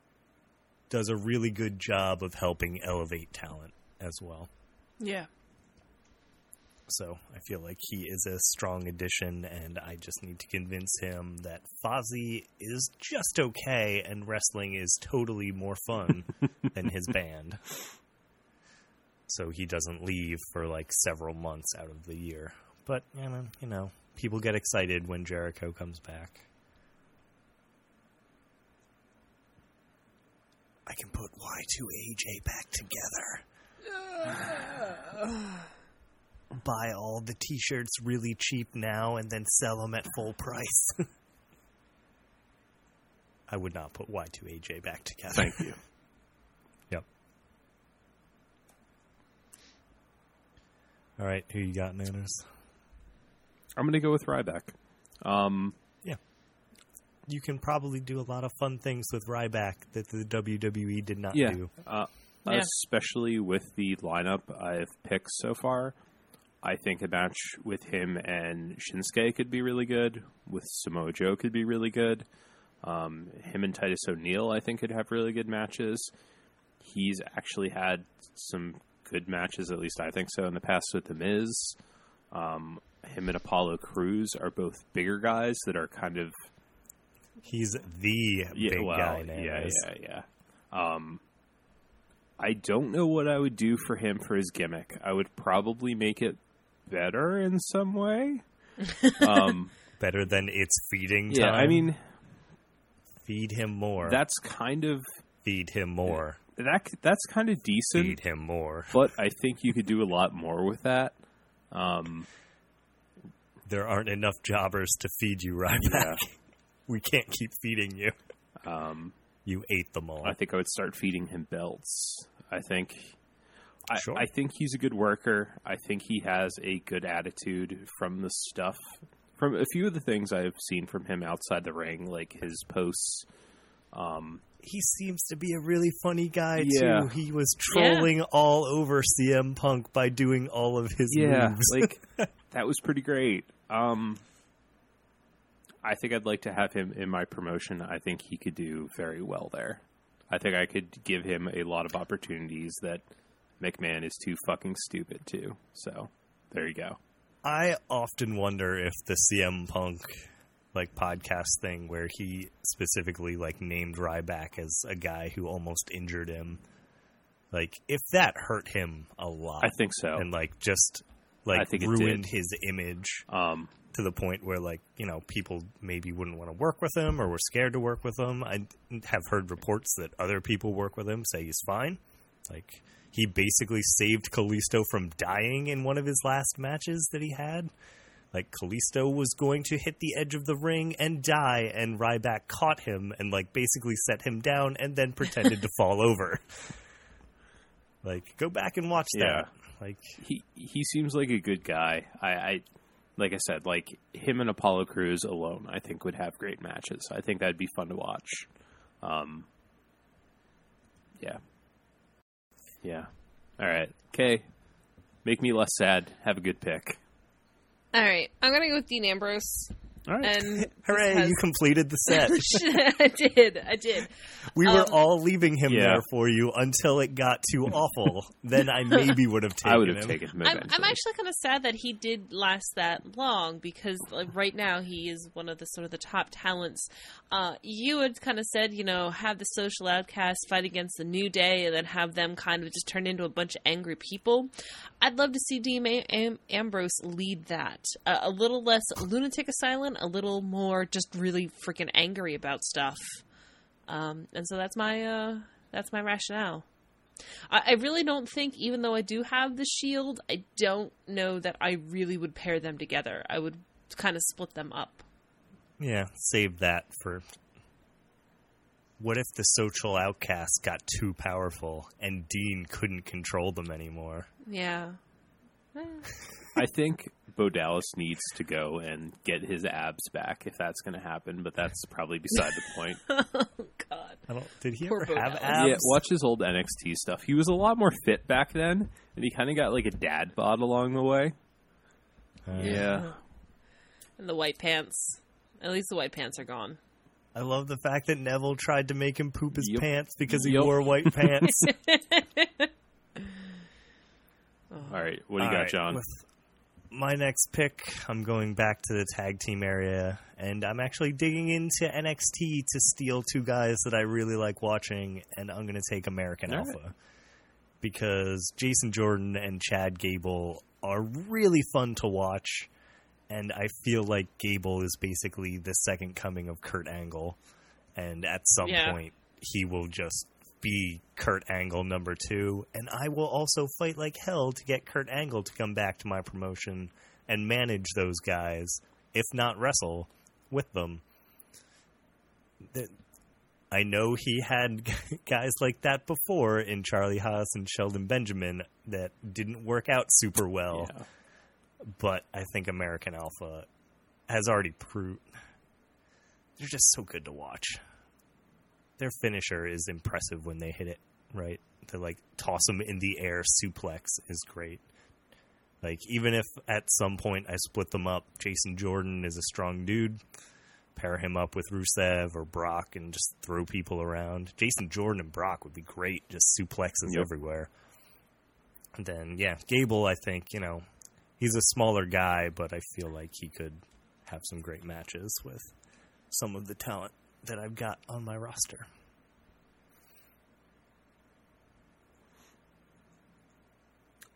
does a really good job of helping elevate talent as well. Yeah. So I feel like he is a strong addition, and I just need to convince him that Fozzy is just okay, and wrestling is totally more fun than his band. So he doesn't leave for like several months out of the year. But you know, you know, people get excited when Jericho comes back. I can put Y2AJ back together. buy all the t-shirts really cheap now and then sell them at full price. I would not put Y2AJ back together. Thank you. Yep. All right, who you got, Nanners? I'm going to go with Ryback. Um, You can probably do a lot of fun things with Ryback that the WWE did not yeah, do. uh, Yeah. especially with the lineup I've picked so far. I think a match with him and Shinsuke could be really good. With Samoa Joe could be really good. Um, him and Titus O'Neil, I think, could have really good matches. He's actually had some good matches, at least I think so, in the past with The Miz. Um, him and Apollo Crews are both bigger guys that are kind of He's the yeah, big well, guy, yeah, Nanners. yeah, yeah. Um, I don't know what I would do for him for his gimmick. I would probably make it better in some way. um, Better than it's feeding yeah, time. I mean feed him more. that's kind of feed him more. that. That's kind of decent, Feed him more. but I think you could do a lot more with that. Um, There aren't enough jobbers to feed you, right Yeah. We can't keep feeding you. um, You ate them all. I think I would start feeding him belts. I think. I, Sure. I think he's a good worker. I think he has a good attitude from the stuff, from a few of the things I've seen from him outside the ring, like his posts. Um, he seems to be a really funny guy Yeah. too. He was trolling all over CM Punk by doing all of his moves. like that was pretty great. Um, I think I'd like to have him in my promotion. I think he could do very well there. I think I could give him a lot of opportunities that McMahon is too fucking stupid to. So there you go. I often wonder if the CM Punk like podcast thing where he specifically like named Ryback as a guy who almost injured him, like if that hurt him a lot. I think so. and like just like ruined his image Um, to the point where like you know people maybe wouldn't want to work with him or were scared to work with him. I have heard reports that other people work with him say he's fine. Like he basically saved Kalisto from dying in one of his last matches that he had. Like Kalisto was going to hit the edge of the ring and die, and Ryback caught him and like basically set him down and then pretended to fall over. Like, go back and watch Yeah. that. Like, he he seems like a good guy. I, I like I said, like him and Apollo Crews alone, I think would have great matches. I think that'd be fun to watch. Um, yeah, yeah. All right, okay. Make me less sad. Have a good pick. All right, I'm gonna go with Dean Ambrose. All right. And Hooray! has- You completed the set. I did. I did. We were Um, all leaving him Yeah. there for you until it got too awful. then I maybe would have taken I would have him. taken him I'm. I'm actually kind of sad that he did last that long because like, right now he is one of the sort of the top talents. Uh, you had kind of said, you know, have the social outcasts fight against the New Day and then have them kind of just turn into a bunch of angry people. I'd love to see Dean Am- Am- Ambrose lead that. Uh, a little less lunatic asylum, a little more just really freaking angry about stuff. Um, and so that's my uh, that's my rationale. I, I really don't think, even though I do have the shield, I don't know that I really would pair them together. I would kind of split them up. Yeah, save that for. What if the social outcasts got too powerful and Dean couldn't control them anymore? Yeah. I think Bo Dallas needs to go and get his abs back if that's going to happen, but that's probably beside the point. oh God. I don't. Did he Poor ever Bo have Dallas. abs? Yeah, watch his old NXT stuff. He was a lot more fit back then, and he kind of got like a dad bod along the way. Uh, Yeah. And the white pants. At least the white pants are gone. I love the fact that Neville tried to make him poop his Yep. pants because he Yep. wore white pants. All right, what do you All got, right, John? with my next pick, I'm going back to the tag team area, and I'm actually digging into NXT to steal two guys that I really like watching, and I'm going to take American All right. Alpha because Jason Jordan and Chad Gable are really fun to watch, and I feel like Gable is basically the second coming of Kurt Angle, and at some Yeah. point he will just be Kurt Angle number two, and I will also fight like hell to get Kurt Angle to come back to my promotion and manage those guys, if not wrestle with them. I know he had guys like that before in Charlie Haas and Shelton Benjamin that didn't work out super well, Yeah. but I think American Alpha has already proved they're just so good to watch their finisher is impressive when they hit it right. To like toss them in the air, suplex is great. Like even if at some point I split them up, Jason Jordan is a strong dude. Pair him up with Rusev or Brock and just throw people around. Jason Jordan and Brock would be great, just suplexes Yep. everywhere. And then yeah, Gable, I think you know he's a smaller guy, but I feel like he could have some great matches with some of the talent that I've got on my roster.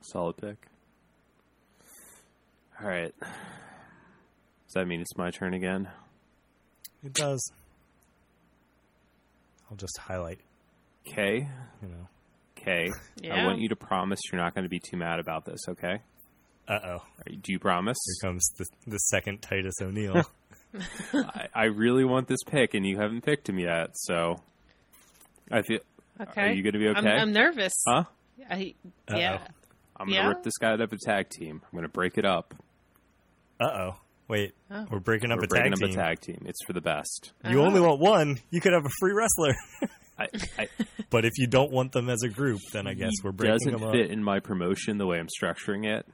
Solid pick. All right. Does that mean it's my turn again? It does. I'll just highlight, K. you know. Okay. Yeah. I want you to promise you're not going to be too mad about this, okay? Uh oh. Do you promise? Here comes the the second Titus O'Neil. I, I really want this pick, and you haven't picked him yet, so I feel. Okay. Are you going to be okay? I'm, I'm nervous. huh? I, yeah. I'm going to Yeah? rip this guy out of a tag team. I'm going to break it up. uh oh. Wait, Oh. we're breaking up We're a breaking tag up team. a tag team. It's for the best. You only want one. You could have a free wrestler. I, I, but if you don't want them as a group, then I guess we're breaking them up. doesn't fit in my promotion the way I'm structuring it,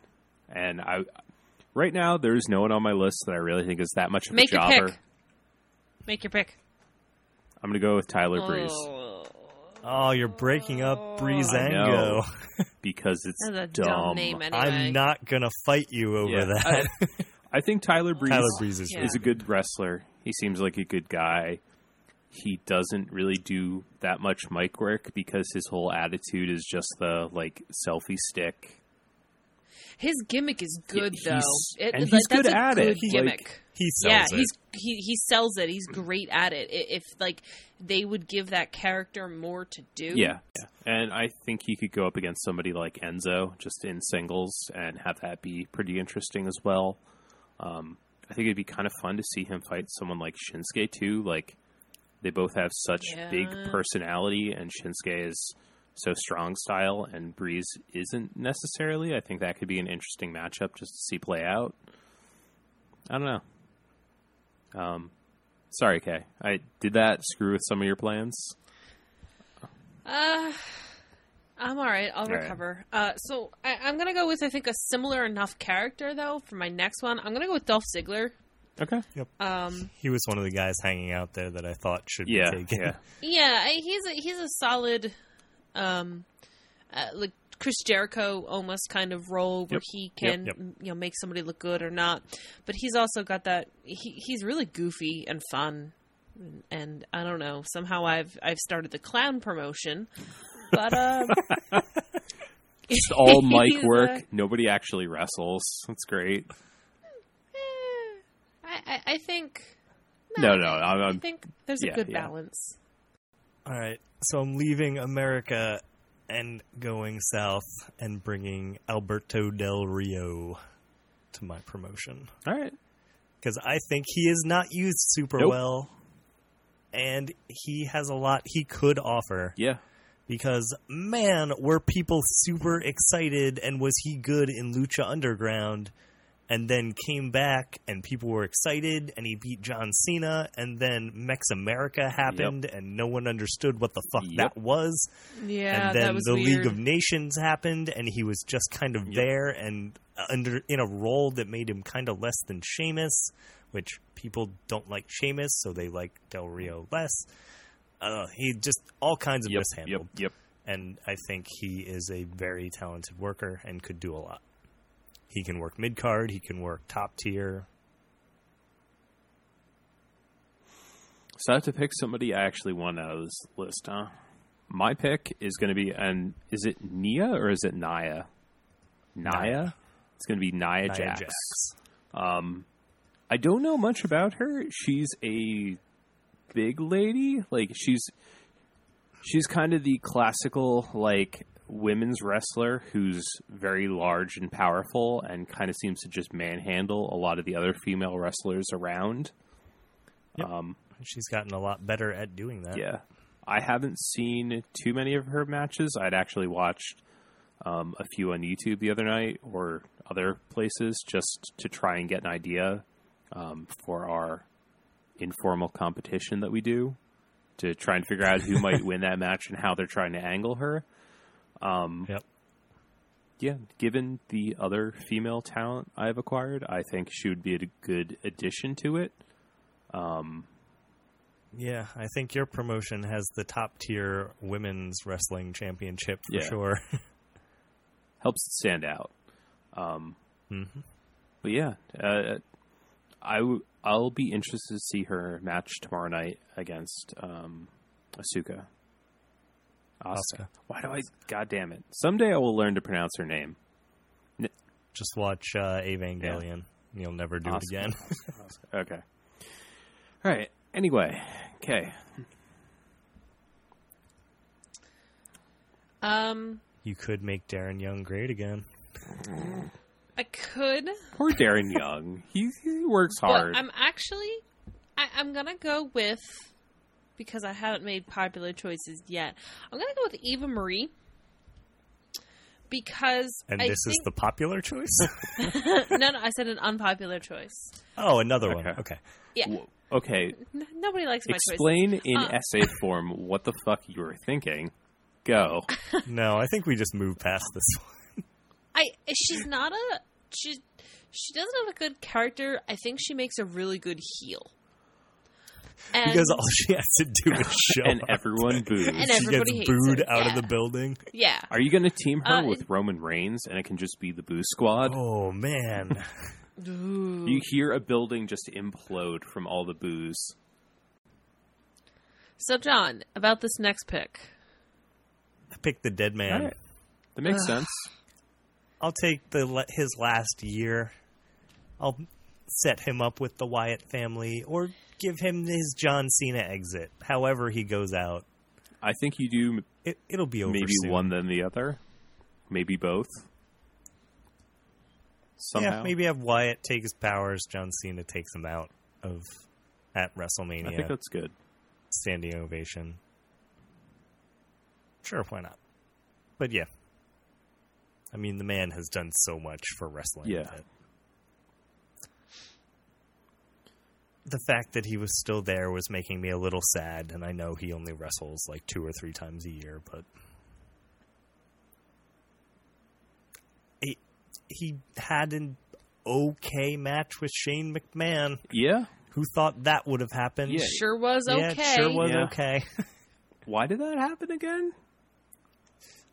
and I. Right now, there's no one on my list that I really think is that much of Make a your jobber. pick. Make your pick. I'm going to go with Tyler oh. Breeze Oh, Oh, you're breaking up oh. I Breezango. know. because it's that's a dumb. dumb name anyway. I'm not gonna fight you over Yeah. that. I think Tyler Breeze, Tyler Breeze is Yeah. is a good wrestler. He seems like a good guy. He doesn't really do that much mic work because his whole attitude is just the like selfie stick. His gimmick is good Yeah, though. he's- It- and like, he's that's good a at good it. Gimmick. like, he sells yeah, it. he's he he sells it. He's great at it. If like they would give that character more to do, Yeah, yeah. And I think he could go up against somebody like Enzo just in singles and have that be pretty interesting as well. Um, I think it'd be kind of fun to see him fight someone like Shinsuke too. Like they both have such big personality, and Shinsuke is so strong style, and Breeze isn't necessarily. I think that could be an interesting matchup just to see play out. I don't know. Um, sorry, Kay. I did that screw with some of your plans. Uh, I'm all right. I'll right. recover. Uh, so I, I'm gonna go with I think a similar enough character though for my next one. I'm gonna go with Dolph Ziggler. Okay. Um, He was one of the guys hanging out there that I thought should Yeah. be taken. Yeah. yeah, he's a, he's a solid, um, uh, like Chris Jericho almost kind of role where Yep. he can Yep. you know make somebody look good or not. But he's also got that he, he's really goofy and fun. And, and I don't know. Somehow I've I've started the clown promotion, but um, It's all mic work. uh, Nobody actually wrestles. That's great. eh, I, I I think No, no. I'm, I I'm think there's yeah, a good yeah. balance. All right. So I'm leaving America and going south and bringing Alberto Del Rio to my promotion all right. because I think he is not used super Nope. well, and he has a lot he could offer. Yeah. Because man, were people super excited, and was he good in Lucha Underground? And then came back, and people were excited, and he beat John Cena, and then Mex America happened, and no one understood what the fuck Yep. that was. Yeah, and then that was the weird. League of Nations happened, and he was just kind of Yep. there and under in a role that made him kind of less than Sheamus, which people don't like Sheamus, so they like Del Rio less. Uh, he just all kinds of Yep. mishandled Yep. Yep. and I think he is a very talented worker and could do a lot. He can work mid card, he can work top tier. So I have to pick somebody I actually want out of this list, huh? My pick is going to be, and is it Nia or is it Naya? Naya? Nia. It's going to be Nia, Nia Jax. Jax. Um, I don't know much about her. She's a big lady. Like she's she's kind of the classical like women's wrestler who's very large and powerful and kind of seems to just manhandle a lot of the other female wrestlers around. Yep. Um, She's gotten a lot better at doing that. yeah. I haven't seen too many of her matches. I'd actually watched um, a few on YouTube the other night or other places just to try and get an idea um, for our informal competition that we do to try and figure out who might win that match and how they're trying to angle her. Um, Yep. yeah, given the other female talent I've acquired, I think she would be a good addition to it. Um, Yeah, I think your promotion has the top tier women's wrestling championship for Yeah. sure. helps it stand out. Um, hmm But yeah, uh, I w- I'll be interested to see her match tomorrow night against um, Asuka. Asuka. Asuka. Why do I? God damn it! Someday I will learn to pronounce her name. Just watch uh, Evangelion. You'll never do Asuka. it again. Okay. All right. Anyway, okay. Um, you could make Darren Young great again. I could. Poor Darren Young. He he works Well, hard. I'm actually, I, I'm gonna go with because I haven't made popular choices yet. I'm gonna go with Eva Marie because And I this is the popular choice? no, no. I said an unpopular choice. oh, another one. Okay. Okay. Yeah, W- okay. N- nobody likes my choices. Explain in Uh. essay form what the fuck you were thinking. Go. No, I think we just moved past this one. I she's not a she she doesn't have a good character. I think she makes a really good heel. And Because all she has to do is show and up. everyone boos. And she gets hates booed her, out yeah. of the building. yeah, Are you going to team her Uh, with it- Roman Reigns and it can just be the Boo Squad? Oh man. You hear a building just implode from all the boos. So John, about this next pick. I picked the dead man. All right. That makes sense. I'll take the his last year. I'll set him up with the Wyatt family or give him his John Cena exit. However he goes out. I think you do It, it'll be over maybe soon. one then the other. Maybe both. Somehow. Yeah, maybe have Wyatt take his powers. John Cena takes him out of at WrestleMania. I think that's good. standing ovation. Sure, why not? But yeah, I mean, the man has done so much for wrestling. Yeah. that the fact that he was still there was making me a little sad, and I know he only wrestles like two or three times a year, but he he had an okay match with Shane McMahon. Yeah. Who thought that would have happened? Yeah. Sure was Yeah, okay. it sure was Yeah. okay. Why did that happen again?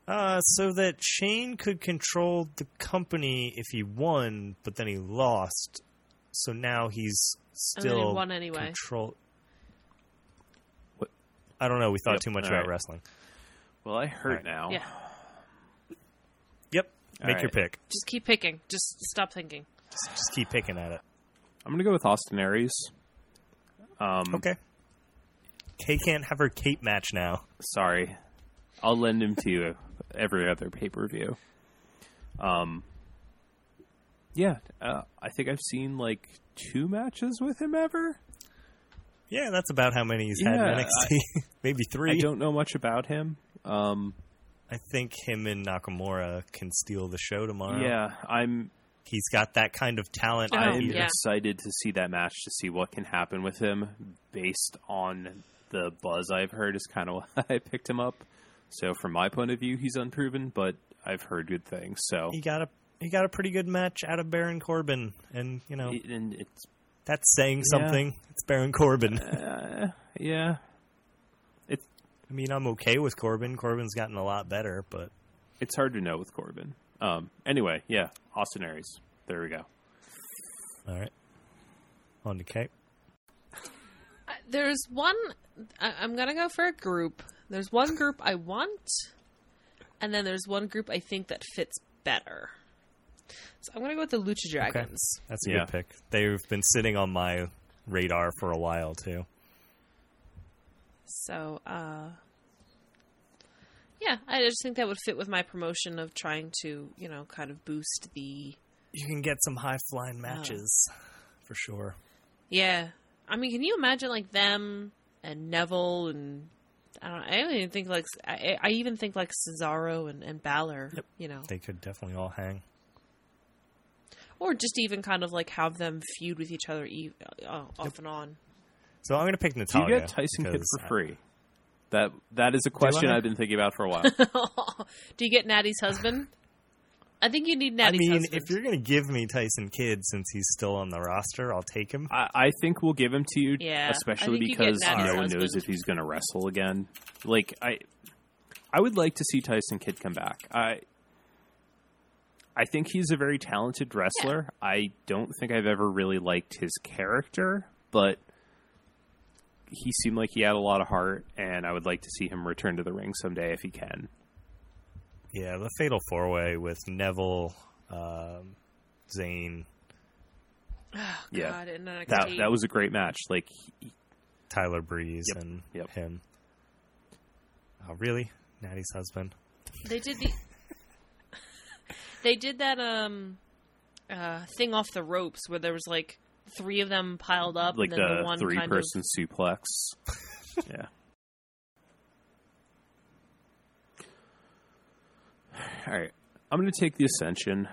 Uh, so that Shane could control the company if he won, but then he lost. So now he's And then he still won anyway. control. What? I don't know. We thought Yep, too much all about right. wrestling. Well, I hurt Alright. now. Yeah. Yep. All Make your pick. Just keep picking. Just stop thinking. Just, just keep picking at it. I'm gonna go with Austin Aries. Um, Okay. Kay can't have her cape match now. Sorry, I'll lend him to you every other pay per view. Um, yeah, uh, I think I've seen like two matches with him ever. Yeah, that's about how many he's had in NXT. Maybe three. I don't know much about him. Um, I think him and Nakamura can steal the show tomorrow. yeah, I'm He's got that kind of talent. Oh, I'm yeah. excited to see that match to see what can happen with him based on the buzz I've heard is kind of why I picked him up. So from my point of view, he's unproven, but I've heard good things. So He got a he got a pretty good match out of Baron Corbin, and you know and it's that's saying Yeah. something. It's Baron Corbin. uh, yeah, it's I mean, I'm okay with Corbin. Corbin's gotten a lot better, but it's hard to know with Corbin. Um, anyway, yeah, Austin Aries. There we go. all right. On to Kate. Uh, There's one. I, I'm gonna go for a group. There's one group I want, and then there's one group I think that fits better. So I'm gonna go with the Lucha Dragons. That's a Yeah. good pick. They've been sitting on my radar for a while too. So, uh, yeah, I just think that would fit with my promotion of trying to, you know, kind of boost the. You can get some high flying matches for sure. Yeah, I mean, can you imagine like them and Neville and I don't. I don't even think like I, I even think like Cesaro and, and Balor. Yep. You know, They could definitely all hang. Or just even kind of like have them feud with each other e- uh, off and on. So I'm going to pick Natalya. Do you get Tyson Kidd for free? That that is a question I? I've been thinking about for a while. Do you get Natty's husband? I think you need Natty's. Husband. I mean, husband. if you're going to give me Tyson Kidd since he's still on the roster, I'll take him. I, I think we'll give him to you, Yeah, especially think you because Natty's no one knows if he's going to wrestle again. Like I, I would like to see Tyson Kidd come back. I, I think he's a very talented wrestler. I don't think I've ever really liked his character, but he seemed like he had a lot of heart, and I would like to see him return to the ring someday if he can. Yeah, the Fatal Four Way with Neville, um, Zayn, oh, yeah. God, in NXT. That that was a great match. Like he- Tyler Breeze, Yep, and yep. him. Oh, really? Natty's husband. They did the. They did that um, uh, thing off the ropes where there was like three of them piled up, like and then the, the one three person suplex. yeah. All right. I'm going to take the Ascension.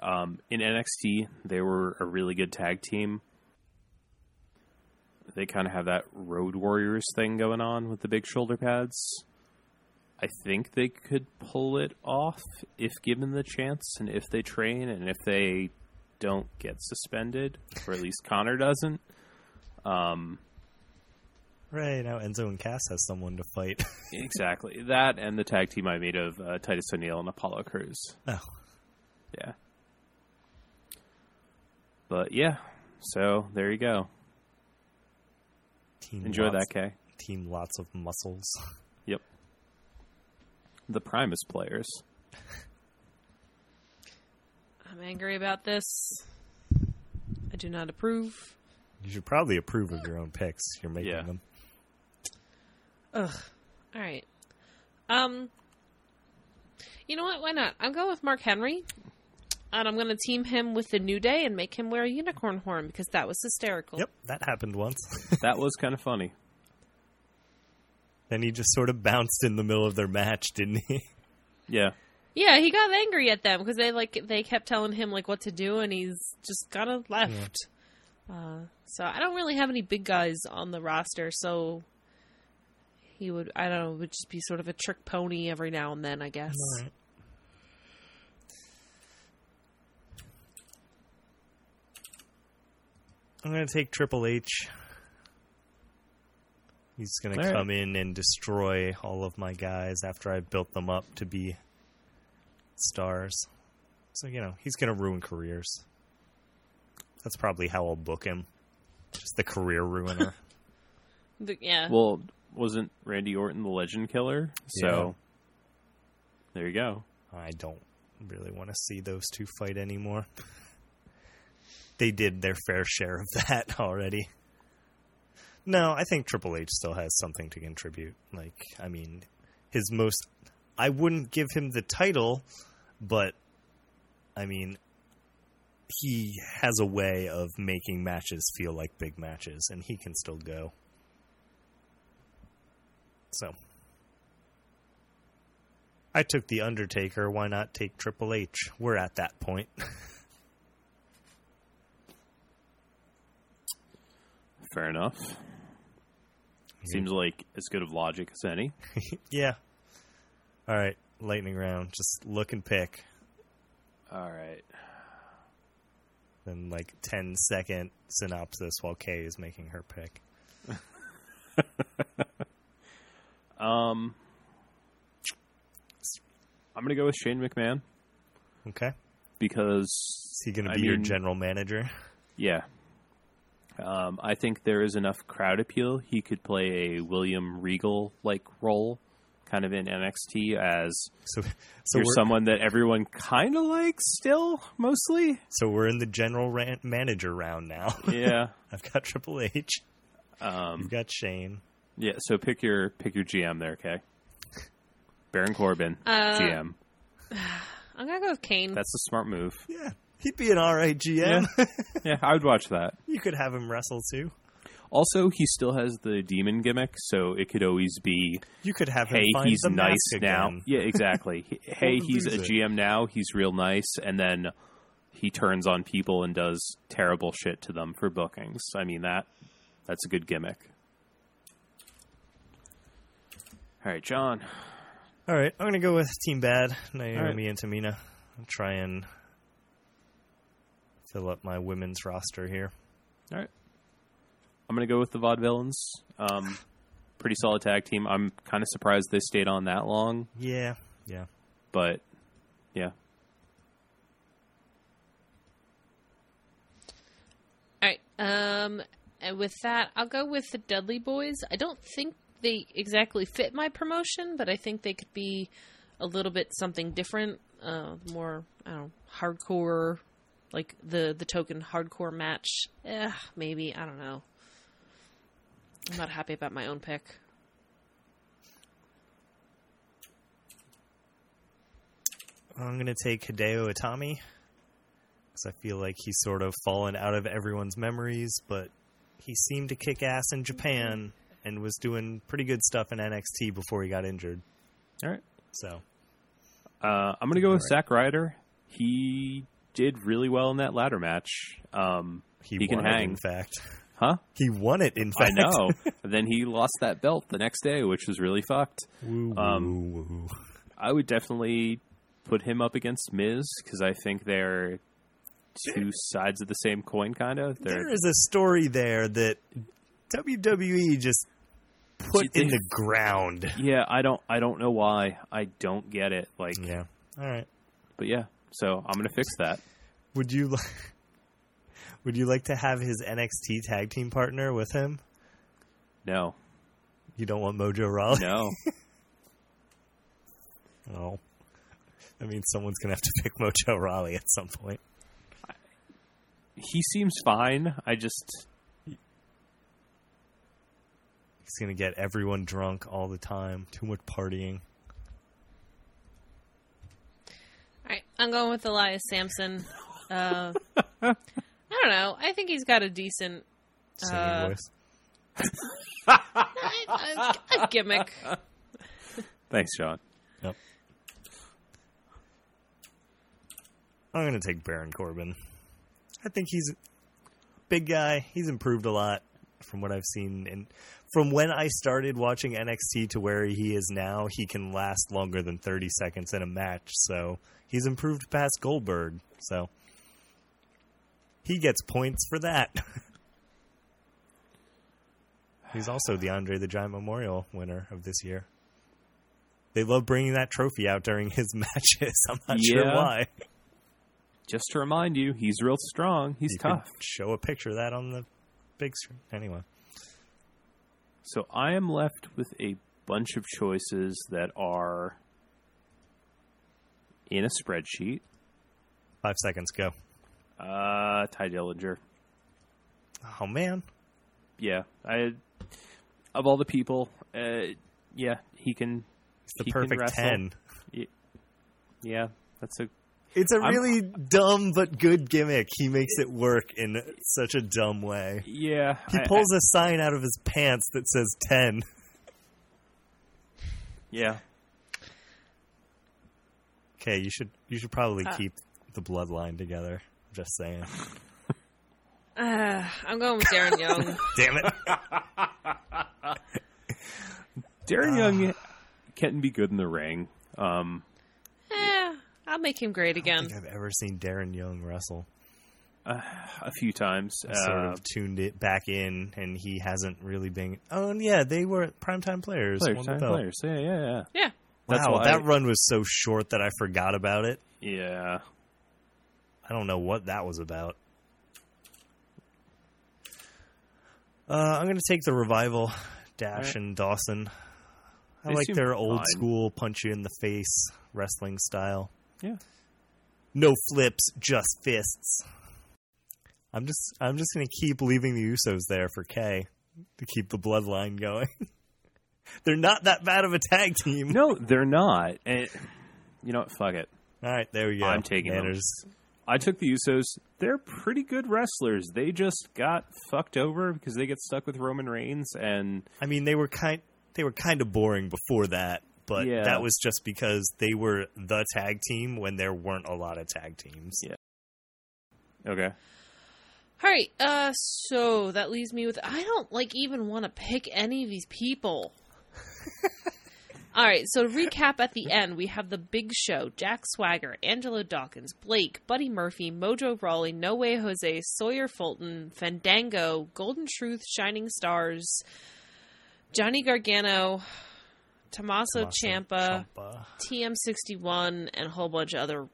Um, in NXT, they were a really good tag team. They kind of have that Road Warriors thing going on with the big shoulder pads. I think they could pull it off if given the chance and if they train and if they don't get suspended, or at least Konnor doesn't. Um, Right now, Enzo and Cass has someone to fight. exactly that, and the tag team I made of uh, Titus O'Neil and Apollo Crews. oh, Yeah, but yeah, so there you go. team Enjoy lots, that, Kay. Team lots of muscles. Yep. The Primus players. I'm angry about this. I do not approve. You should probably approve of your own picks. You're making Yeah. them. Ugh. All right. Um. You know what? Why not? I'm going with Mark Henry, and I'm going to team him with the New Day and make him wear a unicorn horn because that was hysterical. Yep, that happened once. That was kind of funny. Then he just sort of bounced in the middle of their match, didn't he? Yeah, Yeah, he got angry at them because they like they kept telling him like what to do, and he's just kind of left. Uh, so I don't really have any big guys on the roster, so he would I don't know would just be sort of a trick pony every now and then, I guess. All right. I'm gonna take Triple H. He's gonna All right. come in and destroy all of my guys after I built them up to be stars. So you know he's gonna ruin careers. That's probably how I'll book him. Just the career ruiner. The- yeah. Well, wasn't Randy Orton the legend killer? So Yeah. there you go. I don't really want to see those two fight anymore. They did their fair share of that already. No, I think Triple H still has something to contribute. Like, I mean, his most. I wouldn't give him the title, but, I mean, he has a way of making matches feel like big matches, and he can still go. So. I took The Undertaker. Why not take Triple H? We're at that point. Fair enough. Seems like as good of logic as any. yeah. All right. Lightning round. Just look and pick. All right. Then, like, 10 second synopsis while Kay is making her pick. Um, I'm gonna go with Shane McMahon Okay. because Is he going to I be your mean- general manager? Yeah. Um, I think there is enough crowd appeal. He could play a William Regal like role, kind of in NXT as So, so you're someone that everyone kind of likes still, mostly. so we're in the general ran- manager round now. Yeah. I've got Triple H. Um, You've got Shane. yeah. So pick your pick your GM there, okay? Baron Corbin, Uh, GM. I'm gonna go with Kane. That's a smart move. Yeah. He'd be an alright GM. Yeah, I would watch that. you could have him wrestle too. Also, he still has the demon gimmick, so it could always be, You could have him hey, find he's the nice mask now. again. Yeah, exactly. He- hey, to he's a lose it. GM now. He's real nice, and then he turns on people and does terrible shit to them for bookings. I mean that that's a good gimmick. All right, John. All right, I'm gonna go with Team Bad, Naomi All right. and Tamina. I'll try and fill up my women's roster here. All right. I'm going to go with the Vaudevillains. Um, pretty solid tag team. I'm kind of surprised they stayed on that long, Yeah, yeah. but yeah. All right. Um, and with that, I'll go with the Dudley Boyz. I don't think they exactly fit my promotion, but I think they could be a little bit something different, uh, more I don't know, hardcore, like the the token hardcore match. Eh, maybe I don't know. I'm not happy about my own pick. I'm gonna take Hideo Itami because I feel like he's sort of fallen out of everyone's memories, but he seemed to kick ass in Japan and was doing pretty good stuff in NXT before he got injured. All right. So Uh, I'm going to go with All Zack Ryder. He did really well in that ladder match. Um, he, He can won it, hang. in fact. huh? He won it. In I fact, know. Then he lost that belt the next day, which was really fucked. Woo, Um, woo, woo. I would definitely put him up against Miz because I think they're two sides of the same coin, kind of. There is a story there that WWE just put They- in the ground. yeah. I don't. I don't know why. I don't get it. Like, Yeah. All right. but yeah. So I'm gonna fix that. Would you li- Would you like to have his NXT tag team partner with him? No, You don't want Mojo Rawley? no. Oh. I mean, someone's gonna have to pick Mojo Rawley at some point. he seems fine. I just He's gonna get everyone drunk all the time. Too much partying. All right, I'm going with Elias Samson. Uh, I don't know. I think he's got a decent Singing Uh, voice. a, a gimmick. thanks, John. Yep. I'm gonna take Baron Corbin. I think he's a big guy. He's improved a lot from what I've seen, and from when I started watching NXT to where he is now, he can last longer than 30 seconds in a match. So he's improved past Goldberg. So he gets points for that. He's also the Andre the Giant Memorial winner of this year. They love bringing that trophy out during his matches. I'm not sure why. Just to remind you, he's real strong. He's You tough. show a picture of that on the big screen. Anyway, So I am left with a bunch of choices that are in a spreadsheet. five seconds go. Uh, Tye Dillinger. Oh man, Yeah, I of all the people, uh, yeah, he can. it's the he perfect ten. Yeah, that's a It's a I'm- really dumb but good gimmick. He makes it work in such a dumb way. yeah. He pulls a sign out of his pants that says 10. yeah. Okay, you should you should probably Ah. keep the bloodline together. Just saying. Uh, I'm going with Darren Young. Damn it. Darren Young can be good in the ring. Um, eh, I'll make him great I again. don't think I've ever seen Darren Young wrestle. a few times. I sort Uh, of tuned it back in, and he hasn't really been. Oh, and yeah, they were primetime players. players, time players. Yeah, yeah, yeah. Yeah. That's wow, why- that run was so short that I forgot about it. Yeah. I don't know what that was about. Uh, I'm going to take the revival, Dash Alright. and Dawson. I They like their old fine. school punch you in the face wrestling style. Yeah. No flips, just fists. I'm just I'm just going to keep leaving the Usos there for Kay to keep the bloodline going. They're not that bad of a tag team. No, they're not. And you know what? Fuck it. All right, there we go. I'm taking them. I took the Usos. They're pretty good wrestlers. They just got fucked over because they get stuck with Roman Reigns, and I mean, they were kind they were kind of boring before that, but Yeah. that was just because they were the tag team when there weren't a lot of tag teams. Yeah. okay. All right. Uh, so that leaves me with I don't like even want to pick any of these people. All right. So to recap, at the end we have the Big Show: Jack Swagger, Angelo Dawkins, Blake, Buddy Murphy, Mojo Rawley, No Way Jose, Sawyer Fulton, Fandango, Golden Truth, Shining Stars, Johnny Gargano, Tommaso, Tommaso Ciampa, Ciampa. TM61, and a whole bunch of other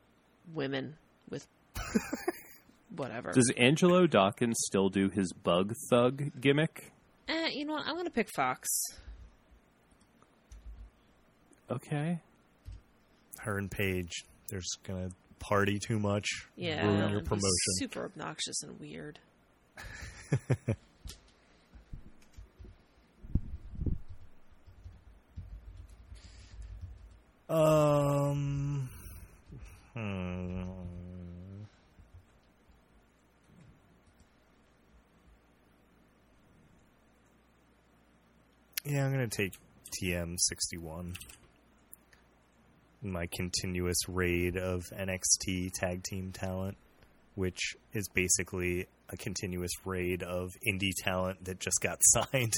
women with whatever. Does Angelo Dawkins still do his bug thug gimmick? Eh, you know what? I'm gonna pick Fox. Okay. Her and Paige. They're just gonna party too much. Yeah, Ruin your promotion. super obnoxious and weird. Um. Hmm. Yeah, I'm gonna take TM61. My continuous raid of NXT tag team talent, which is basically a continuous raid of indie talent that just got signed.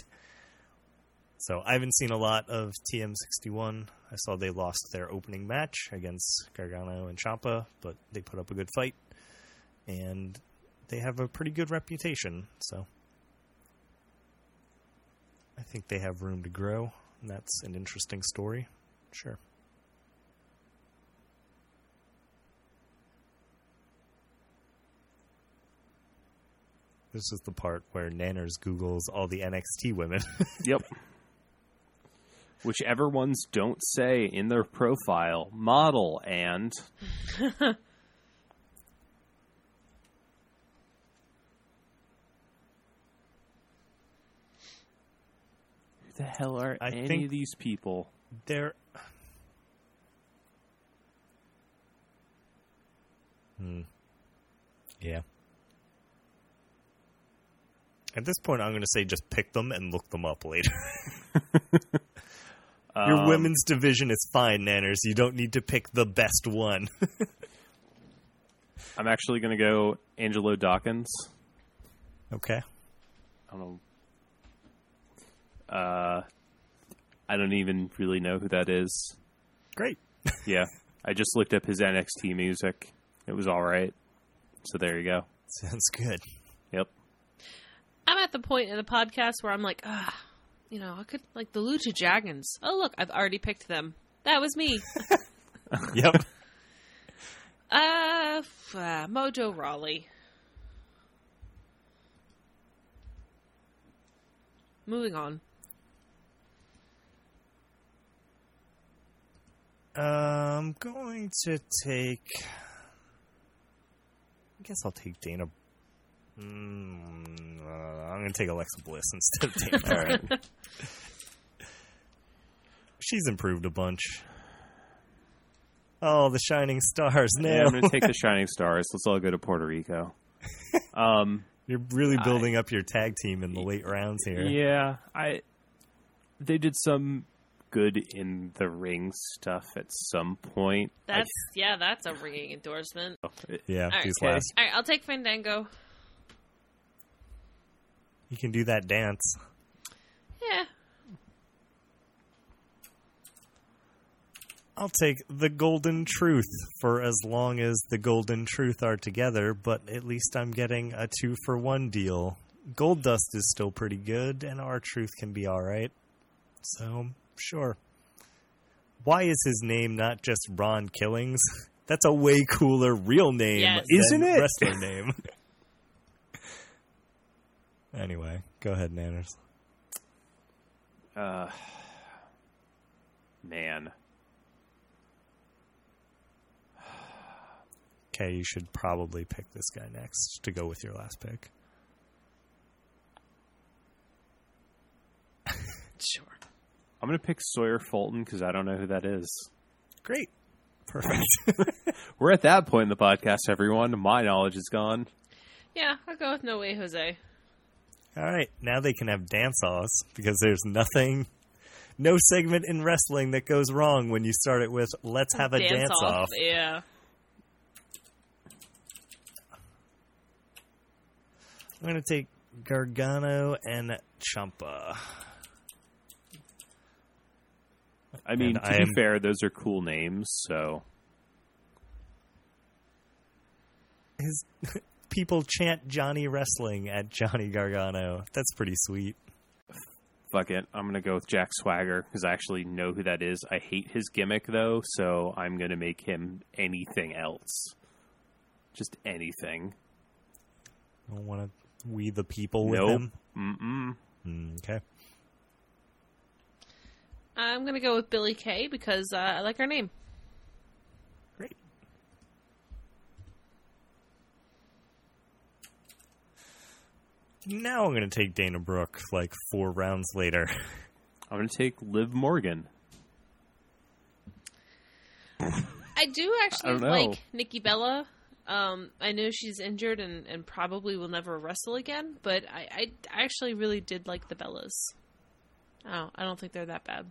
So I haven't seen a lot of TM61. I saw they lost their opening match against Gargano and Ciampa, but they put up a good fight, and they have a pretty good reputation. So I think they have room to grow. And that's an interesting story. Sure. This is the part where Nanners Googles all the NXT women. Yep. Whichever ones don't say in their profile model and who the hell are I any think- of these people? They're. Hmm. Yeah. At this point, I'm going to say just pick them and look them up later. Your Um, women's division is fine, Nanners. You don't need to pick the best one. I'm actually going to go Angelo Dawkins. okay. I don't know. Uh, I don't even really know who that is. Great. Yeah, I just looked up his NXT music. It was all right. So there you go. Sounds good. Yep. I'm at the point in the podcast where I'm like, ah, you know, I could like the Lucha Dragons. Oh look, I've already picked them. That was me. Yep. uh, f- uh Mojo Rawley. Moving on. I'm going to take. I guess I'll take Dana. Mm, uh, I'm going to take Alexa Bliss instead of Dana. All right. She's improved a bunch. Oh, the shining stars! Yeah, Now I'm going to take the Shining Stars. Let's all go to Puerto Rico. Um, you're really building up your tag team in the late rounds here. yeah, I. They did some good in the ring stuff at some point. I- That's yeah, that's a ringing endorsement. Yeah, right, these okay. last. All right, I'll take Fandango. You can do that dance. Yeah, I'll take the Golden Truth for as long as the Golden Truth are together, but at least I'm getting a two for one deal. Goldust is still pretty good, and R-Truth can be alright. So, sure. Why is his name not just Ron Killings? That's a way cooler real name, Yes. Isn't it? Wrestler name. anyway, go ahead, Nanners. Uh, man. Okay, you should probably pick this guy next to go with your last pick. sure. I'm going to pick Sawyer Fulton because I don't know who that is. Great. Perfect. We're at that point in the podcast, everyone. My knowledge is gone. Yeah, I'll go with No Way Jose. All right, now they can have dance offs because there's nothing, no segment in wrestling that goes wrong when you start it with "Let's have a dance, off." Yeah. I'm gonna take Gargano and Ciampa. I mean, And to I be am- fair, those are cool names, so His people chant Johnny Wrestling at Johnny Gargano. That's pretty sweet. fuck it. I'm going to go with Jack Swagger because I actually know who that is. I hate his gimmick, though, so I'm going to make him anything else. Just anything. I don't want to we the people with Nope. him. Mm-mm. Mm, okay. I'm gonna go with Billy Kay because uh, I like her name. Great. Now I'm going to take Dana Brooke like four rounds later. I'm going to take Liv Morgan. I do actually I like Nikki Bella. Um, I know she's injured and, and probably will never wrestle again, but I, I actually really did like the Bellas. Oh, I don't think they're that bad.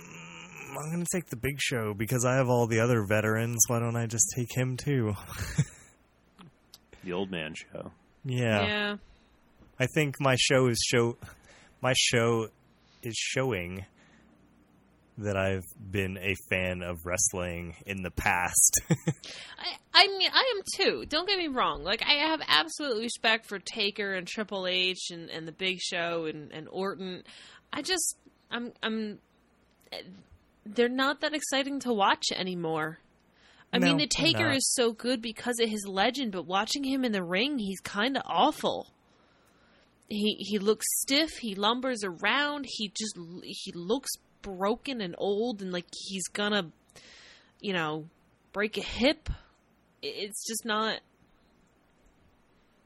I'm going to take the big show because I have all the other veterans. Why don't I just take him too? The old man show. yeah. yeah. I think my show is show my show is showing that I've been a fan of wrestling in the past. I, I mean, I am too. Don't get me wrong. Like, I have absolute respect for Taker and Triple H and, and the Big Show and, and Orton. I just, I'm, I'm, they're not that exciting to watch anymore. I No, mean, the Taker is so good because of his legend, but watching him in the ring, he's kind of awful. He he looks stiff. He lumbers around. He just he looks broken and old, and like he's gonna, you know, break a hip. It's just not,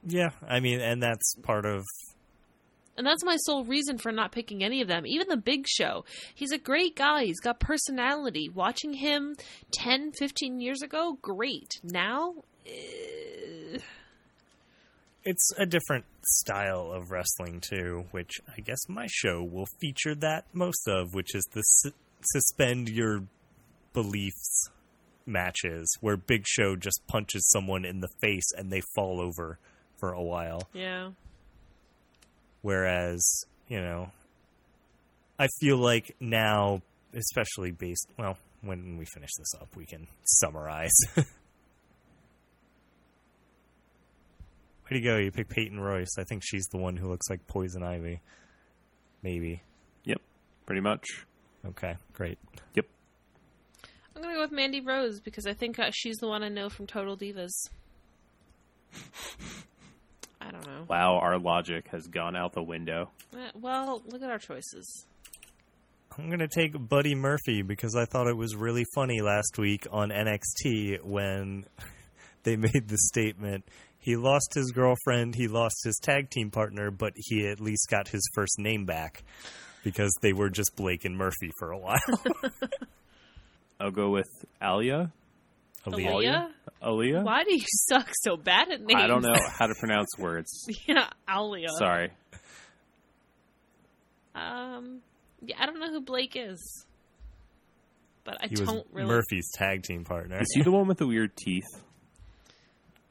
yeah, I mean, and that's part of and that's my sole reason for not picking any of them. Even the Big Show, he's a great guy. He's got personality. Watching him 10, 15 years ago, great. Now, eh, it's a different style of wrestling too, which I guess my show will feature that most of, which is the su- suspend your beliefs matches where Big Show just punches someone in the face and they fall over for a while. yeah. Whereas, you know, I feel like now, especially based, well, when we finish this up, we can summarize. Where'd you go? You picked Peyton Royce. I think she's the one who looks like Poison Ivy. Maybe. Yep. Pretty much. Okay, great. Yep. I'm gonna go with Mandy Rose because I think uh, she's the one I know from Total Divas. I don't know. Wow, our logic has gone out the window. Uh, well, look at our choices. I'm going to take Buddy Murphy because I thought it was really funny last week on NXT when they made the statement he lost his girlfriend, he lost his tag team partner, but he at least got his first name back because they were just Blake and Murphy for a while. I'll go with Alia. Aaliyah. Aaliyah? Aaliyah? Why do you suck so bad at names? I don't know how to pronounce words. yeah, Alia. Sorry. Um, yeah, I don't know who Blake is, but I He don't really. Murphy's tag team partner. Is he the one with the weird teeth?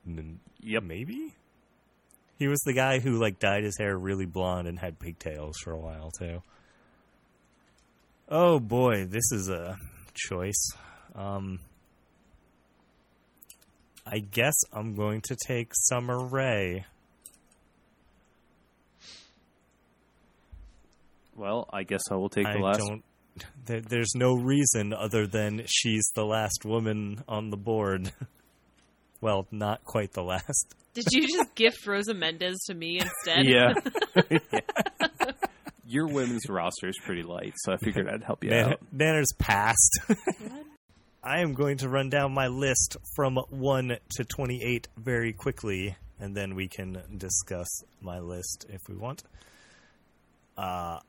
N- Yep. Maybe? He was the guy who like dyed his hair really blonde and had pigtails for a while too. Oh boy, this is a choice. Um I guess I'm going to take Summer Rae. Well, I guess I will take the I last. don't there, there's no reason other than she's the last woman on the board. well, not quite the last. Did you just gift Rosa Mendes to me instead? Yeah. Your women's roster is pretty light, so I figured I'd help you Man- out. Nanner's passed. I am going to run down my list from 1 to 28 very quickly, and then we can discuss my list if we want. Uh,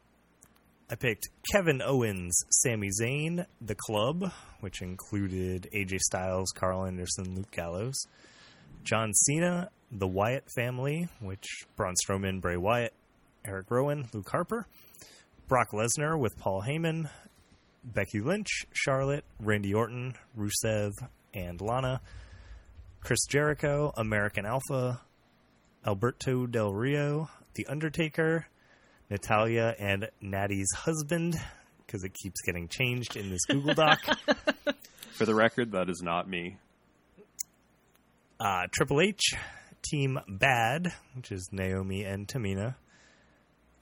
I picked Kevin Owens, Sami Zayn, The Club, which included AJ Styles, Karl Anderson, Luke Gallows, John Cena, The Wyatt Family, which Braun Strowman, Bray Wyatt, Eric Rowan, Luke Harper, Brock Lesnar with Paul Heyman, Becky Lynch, Charlotte, Randy Orton, Rusev, and Lana, Chris Jericho, American Alpha, Alberto Del Rio, The Undertaker, Natalya and Natty's husband, because it keeps getting changed in this Google Doc. For the record, that is not me. uh, Triple H, Team Bad, which is Naomi and Tamina,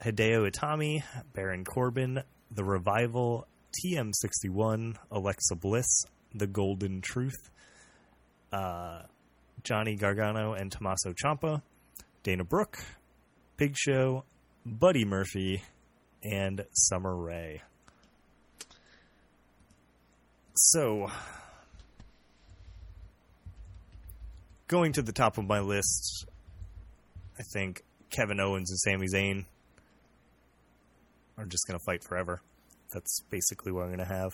Hideo Itami, Baron Corbin, The Revival, TM61, Alexa Bliss, The Golden Truth, uh, Johnny Gargano and Tommaso Ciampa, Dana Brooke, Big Show, Buddy Murphy, and Summer Rae. So, going to the top of my list, I think Kevin Owens and Sami Zayn are just going to fight forever. That's basically what I'm going to have.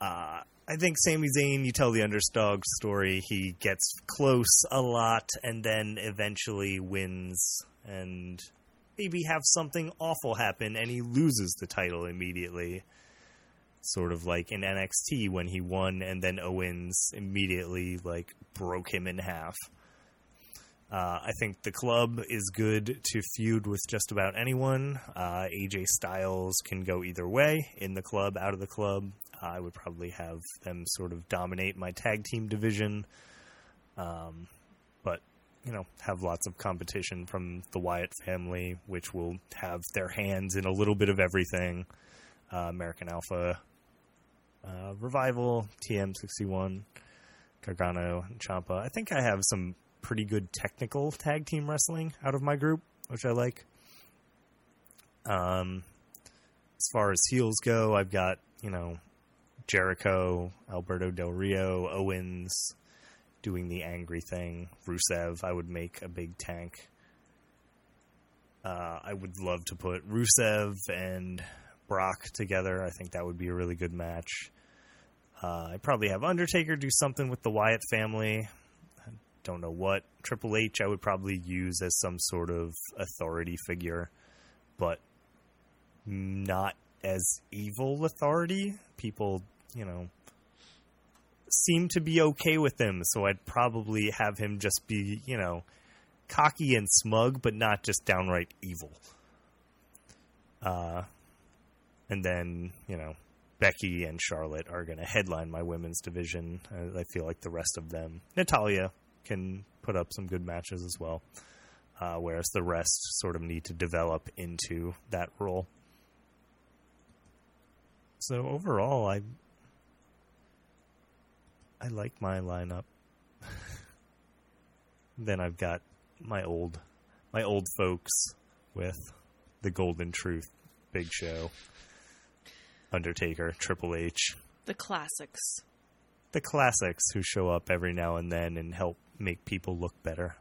Uh, I think Sami Zayn, you tell the underdog story. He gets close a lot and then eventually wins and maybe have something awful happen and he loses the title immediately. Sort of like in NXT when he won and then Owens immediately like broke him in half. Uh, I think the club is good to feud with just about anyone. Uh, AJ Styles can go either way in the club, out of the club. I would probably have them sort of dominate my tag team division. Um, you know, have lots of competition from the Wyatt family, which will have their hands in a little bit of everything. Uh, American Alpha, uh, Revival, TM61, Gargano, and Ciampa. I think I have some pretty good technical tag team wrestling out of my group, which I like. Um, as far as heels go, I've got you know Jericho, Alberto Del Rio, Owens doing the angry thing. Rusev, I would make a big tank. Uh, I would love to put Rusev and Brock together. I think that would be a really good match. Uh, I probably have Undertaker do something with the Wyatt family I don't know what. Triple H, I would probably use as some sort of authority figure, but not as evil authority. People, you know, seem to be okay with him, so I'd probably have him just be, you know, cocky and smug, but not just downright evil. Uh, and then, you know, Becky and Charlotte are going to headline my women's division. I, I feel like the rest of them, Natalya can put up some good matches as well. Uh, whereas the rest sort of need to develop into that role. So overall, I I like my lineup. then I've got my old my old folks with the Golden Truth, Big Show, Undertaker, Triple H, The classics. the classics who show up every now and then and help make people look better.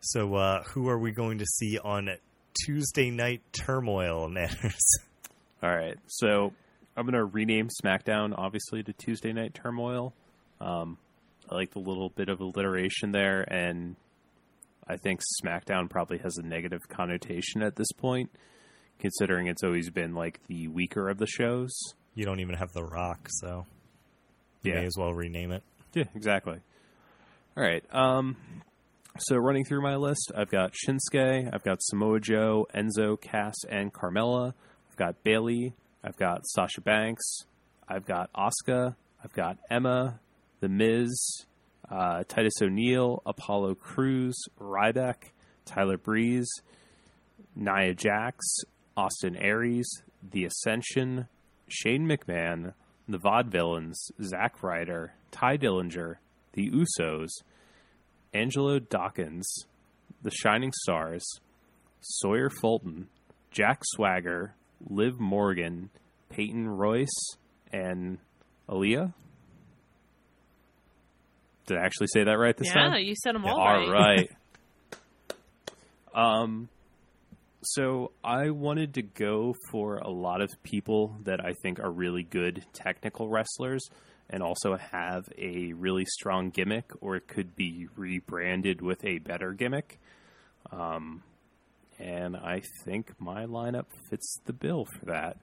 So, uh, who are we going to see on Tuesday Night Turmoil, Nanners? All right, so I'm gonna rename SmackDown obviously to Tuesday Night Turmoil. Um, I like the little bit of alliteration there, and I think SmackDown probably has a negative connotation at this point, considering it's always been like the weaker of the shows. You don't even have The Rock, so you Yeah. may as well rename it. Yeah, exactly. All right. Um, so running through my list, I've got Shinsuke, I've got Samoa Joe, Enzo, Cass, and Carmella. I've got Bayley, I've got Sasha Banks, I've got Asuka, I've got Emma, The Miz, uh, Titus O'Neil, Apollo Crews, Ryback, Tyler Breeze, Nia Jax, Austin Aries, The Ascension, Shane McMahon, the Vaudevillains, Zack Ryder, Tye Dillinger, the Usos, Angelo Dawkins, the Shining Stars, Sawyer Fulton, Jack Swagger, Liv Morgan, Peyton Royce, and Aliyah. Did I actually say that right this yeah, time? Yeah, you said them all All right. right. um, so I wanted to go for a lot of people that I think are really good technical wrestlers and also have a really strong gimmick, or it could be rebranded with a better gimmick. Um, and I think my lineup fits the bill for that.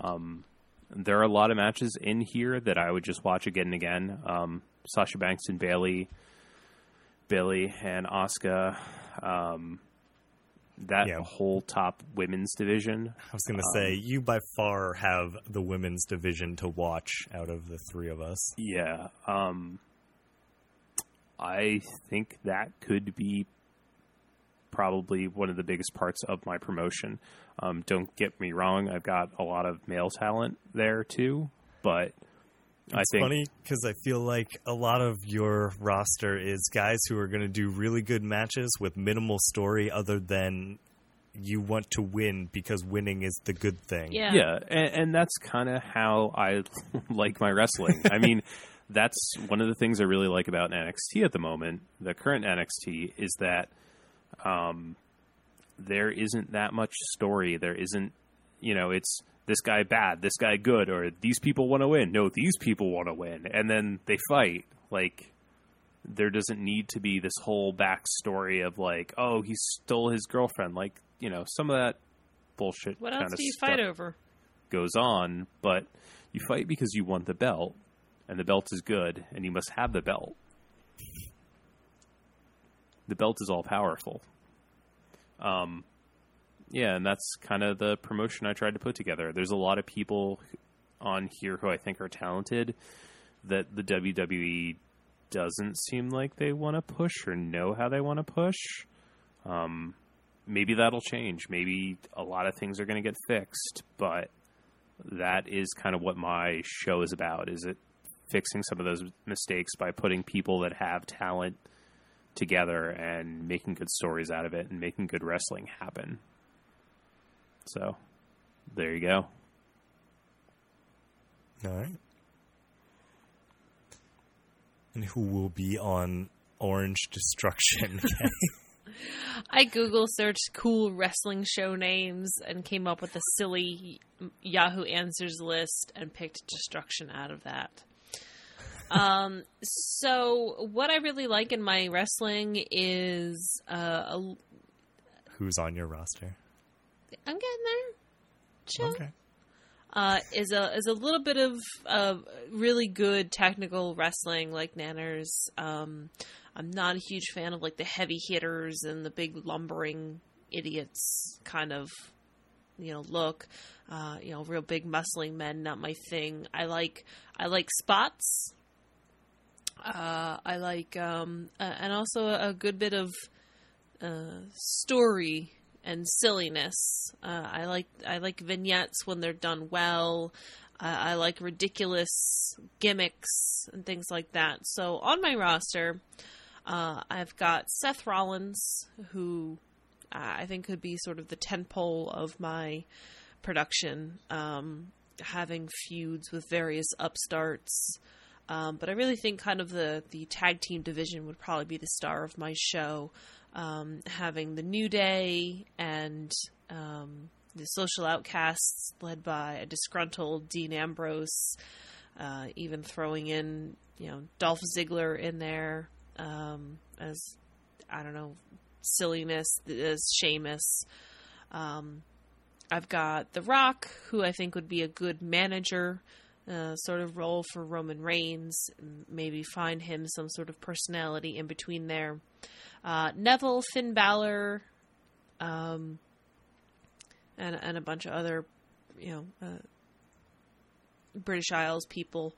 Um, there are a lot of matches in here that I would just watch again and again. Um, Sasha Banks and Bayley, Billy and Asuka. Um, that Yeah. whole top women's division. I was going to say, you by far have the women's division to watch out of the three of us. Yeah. Um, I think that could be probably one of the biggest parts of my promotion. Um, don't get me wrong, I've got a lot of male talent there too, but I It's think funny because I feel like a lot of your roster is guys who are going to do really good matches with minimal story other than you want to win because winning is the good thing. Yeah. yeah, and, and that's kind of how I like my wrestling. I mean, that's one of the things I really like about NXT at the moment. The current NXT is that um, there isn't that much story. There isn't, you know, it's this guy bad, this guy good, or these people want to win. No, these people want to win, and then they fight. Like there doesn't need to be this whole backstory of like, oh, he stole his girlfriend. Like you know, some of that bullshit. What else do you fight over? goes on, but you fight because you want the belt, and the belt is good, and you must have the belt. The belt is all powerful. Um, yeah, and that's kind of the promotion I tried to put together. There's a lot of people on here who I think are talented that the WWE doesn't seem like they want to push or know how they want to push. Um, maybe that'll change. Maybe a lot of things are going to get fixed, but that is kind of what my show is about. Is it fixing some of those mistakes by putting people that have talent together and making good stories out of it and making good wrestling happen. So, there you go. All right. And who will be on Orange Destruction? I Google searched cool wrestling show names and came up with a silly Yahoo Answers list and picked Destruction out of that. Um, so what I really like in my wrestling is uh, a, Who's on your roster? I'm getting there. Chill. Okay. uh, is a is a little bit of uh, really good technical wrestling like Nanners. Um, I'm not a huge fan of like the heavy hitters and the big lumbering idiots kind of you know look. Uh, you know, real big muscling men, not my thing. I like I like spots. Uh, I like um, uh, and also a, good bit of uh, story and silliness. Uh, I like I like vignettes when they're done well. Uh, I like ridiculous gimmicks and things like that. So on my roster, uh, I've got Seth Rollins, who I think could be sort of the tentpole of my production, um, having feuds with various upstarts. Um, but I really think kind of the, the tag team division would probably be the star of my show. Um, having the New Day and um, the Social Outcasts, led by a disgruntled Dean Ambrose, uh, even throwing in you know Dolph Ziggler in there um, as I don't know silliness as Sheamus. Um, I've got The Rock, who I think would be a good manager uh, sort of role for Roman Reigns. Maybe find him some sort of personality in between there. Uh, Neville, Finn Balor, um, and and a bunch of other, you know, uh, British Isles people.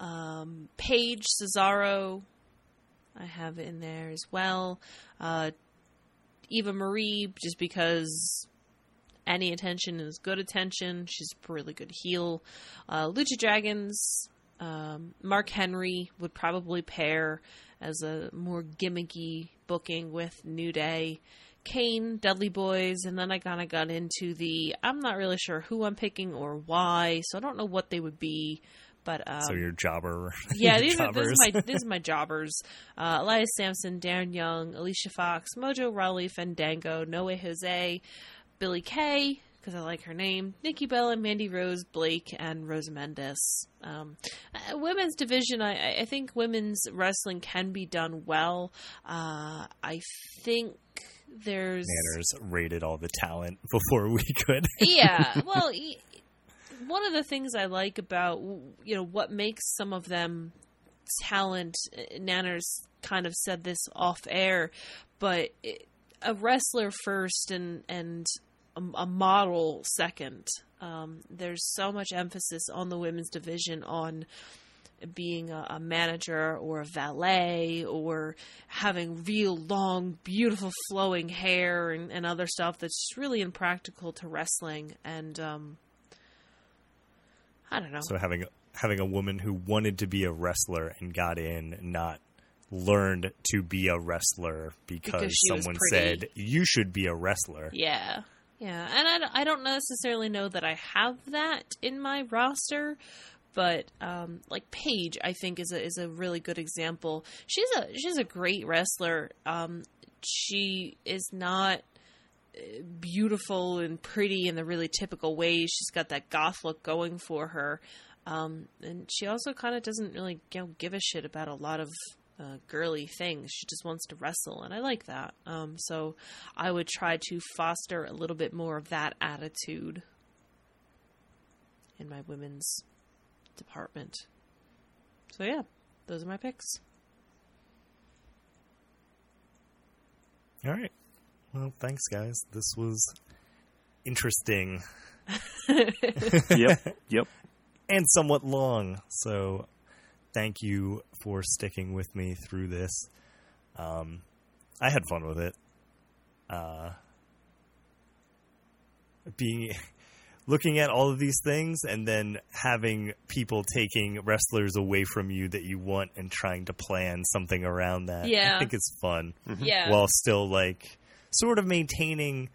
Um, Paige, Cesaro, I have in there as well. Uh, Eva Marie, just because any attention is good attention. She's a really good heel. Uh, Lucha Dragons, um, Mark Henry would probably pair as a more gimmicky booking with New Day. Kane, Dudley Boyz, and then I kind of got into the I'm not really sure who I'm picking or why, so I don't know what they would be. But um, so your jobber, yeah, these are this is my this is my jobbers: uh, Elias Samson, Darren Young, Alicia Fox, Mojo Rawley, Fandango, Noe Jose, Billie Kay, because I like her name, Nikki Bella, Mandy Rose, Blake, and Rosa Mendes. Um, uh, women's division, I, I, think women's wrestling can be done well. Uh, I think there's Nanners rated all the talent before we could. yeah, well, one of the things I like about you know what makes some of them talent. Uh, Nanners kind of said this off air, but a wrestler first and and a, a model second. Um, there's so much emphasis on the women's division on being a, a, manager or a valet or having real long, beautiful flowing hair and, and other stuff that's really impractical to wrestling. And um, I don't know. So having having a woman who wanted to be a wrestler and got in, not learned to be a wrestler because, because someone said you should be a wrestler. Yeah. Yeah, and I, I don't necessarily know that I have that in my roster, but um, like Paige, I think is a is a really good example. She's a she's a great wrestler. Um, she is not uh, beautiful and pretty in the really typical ways. She's got that goth look going for her, um, and she also kind of doesn't really you know, give a shit about a lot of uh, girly things. She just wants to wrestle, and I like that. Um, so I would try to foster a little bit more of that attitude in my women's department. So yeah, those are my picks. All right. Well, thanks, guys. This was interesting. yep. Yep. And somewhat long. So thank you for sticking with me through this. Um, I had fun with it. Uh, being looking at all of these things and then having people taking wrestlers away from you that you want and trying to plan something around that. Yeah. I think it's fun. Mm-hmm. Yeah. While still like sort of maintaining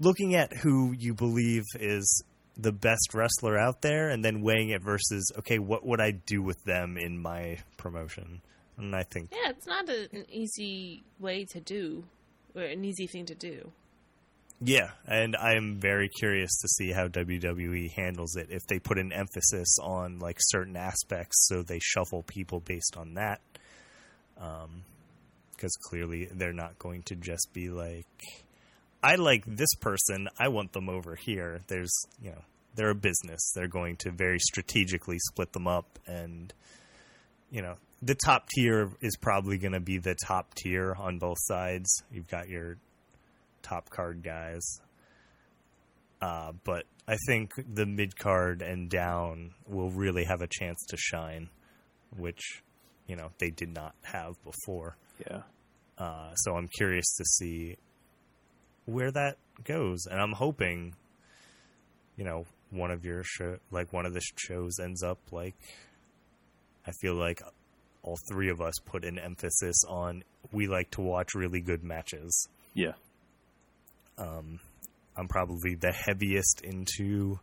looking at who you believe is the best wrestler out there and then weighing it versus okay, what would I do with them in my promotion? And I think Yeah, it's not a, an easy way to do or an easy thing to do. Yeah, and I'm very curious to see how WWE handles it. If they put an emphasis on like certain aspects, so they shuffle people based on that, um because clearly they're not going to just be like, "I like this person, I want them over here." There's, you know, they're a business. They're going to very strategically split them up, and you know, the top tier is probably going to be the top tier on both sides. You've got your top card guys. Uh, but I think the mid card and down will really have a chance to shine, which you know they did not have before. Yeah. Uh, so I'm curious to see where that goes, and I'm hoping, you know, one of your show, like one of the shows, ends up like. I feel like all three of us put an emphasis on we like to watch really good matches. Yeah. Um, I'm probably the heaviest into.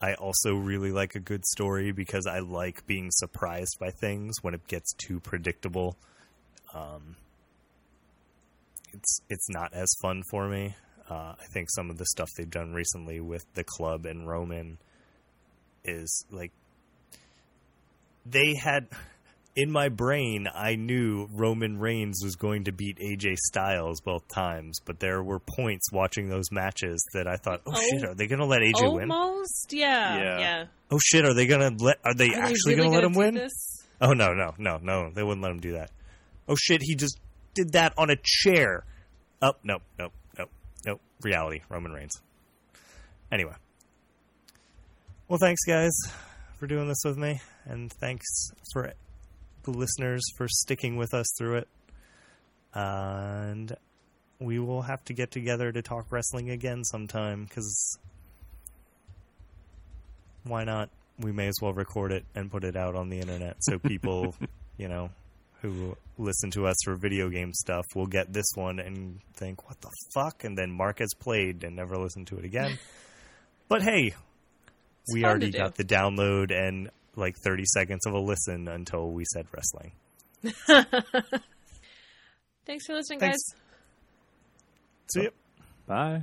I also really like a good story because I like being surprised by things when it gets too predictable. Um, it's it's not as fun for me. Uh, I think some of the stuff they've done recently with the club and Roman is like they had in my brain, I knew Roman Reigns was going to beat AJ Styles both times, but there were points watching those matches that I thought, "Oh, Oh, shit, are they going to let AJ win? Almost, yeah, Yeah. yeah. Oh shit, are they going to let? Are they Are actually they going to let him win? this? Oh no, no, no, no, they wouldn't let him do that. Oh shit, he just did that on a chair. Oh no, no, no, no. Reality, Roman Reigns. Anyway, well, thanks guys for doing this with me, and thanks for the listeners for sticking with us through it. And we will have to get together to talk wrestling again sometime because why not? We may as well record it and put it out on the internet so people, you know, who listen to us for video game stuff will get this one and think, what the fuck? And then Mark has played and never listened to it again. but hey, we already got the download and like 30 seconds of a listen until we said wrestling. Thanks for listening, Thanks. guys. See you. Bye.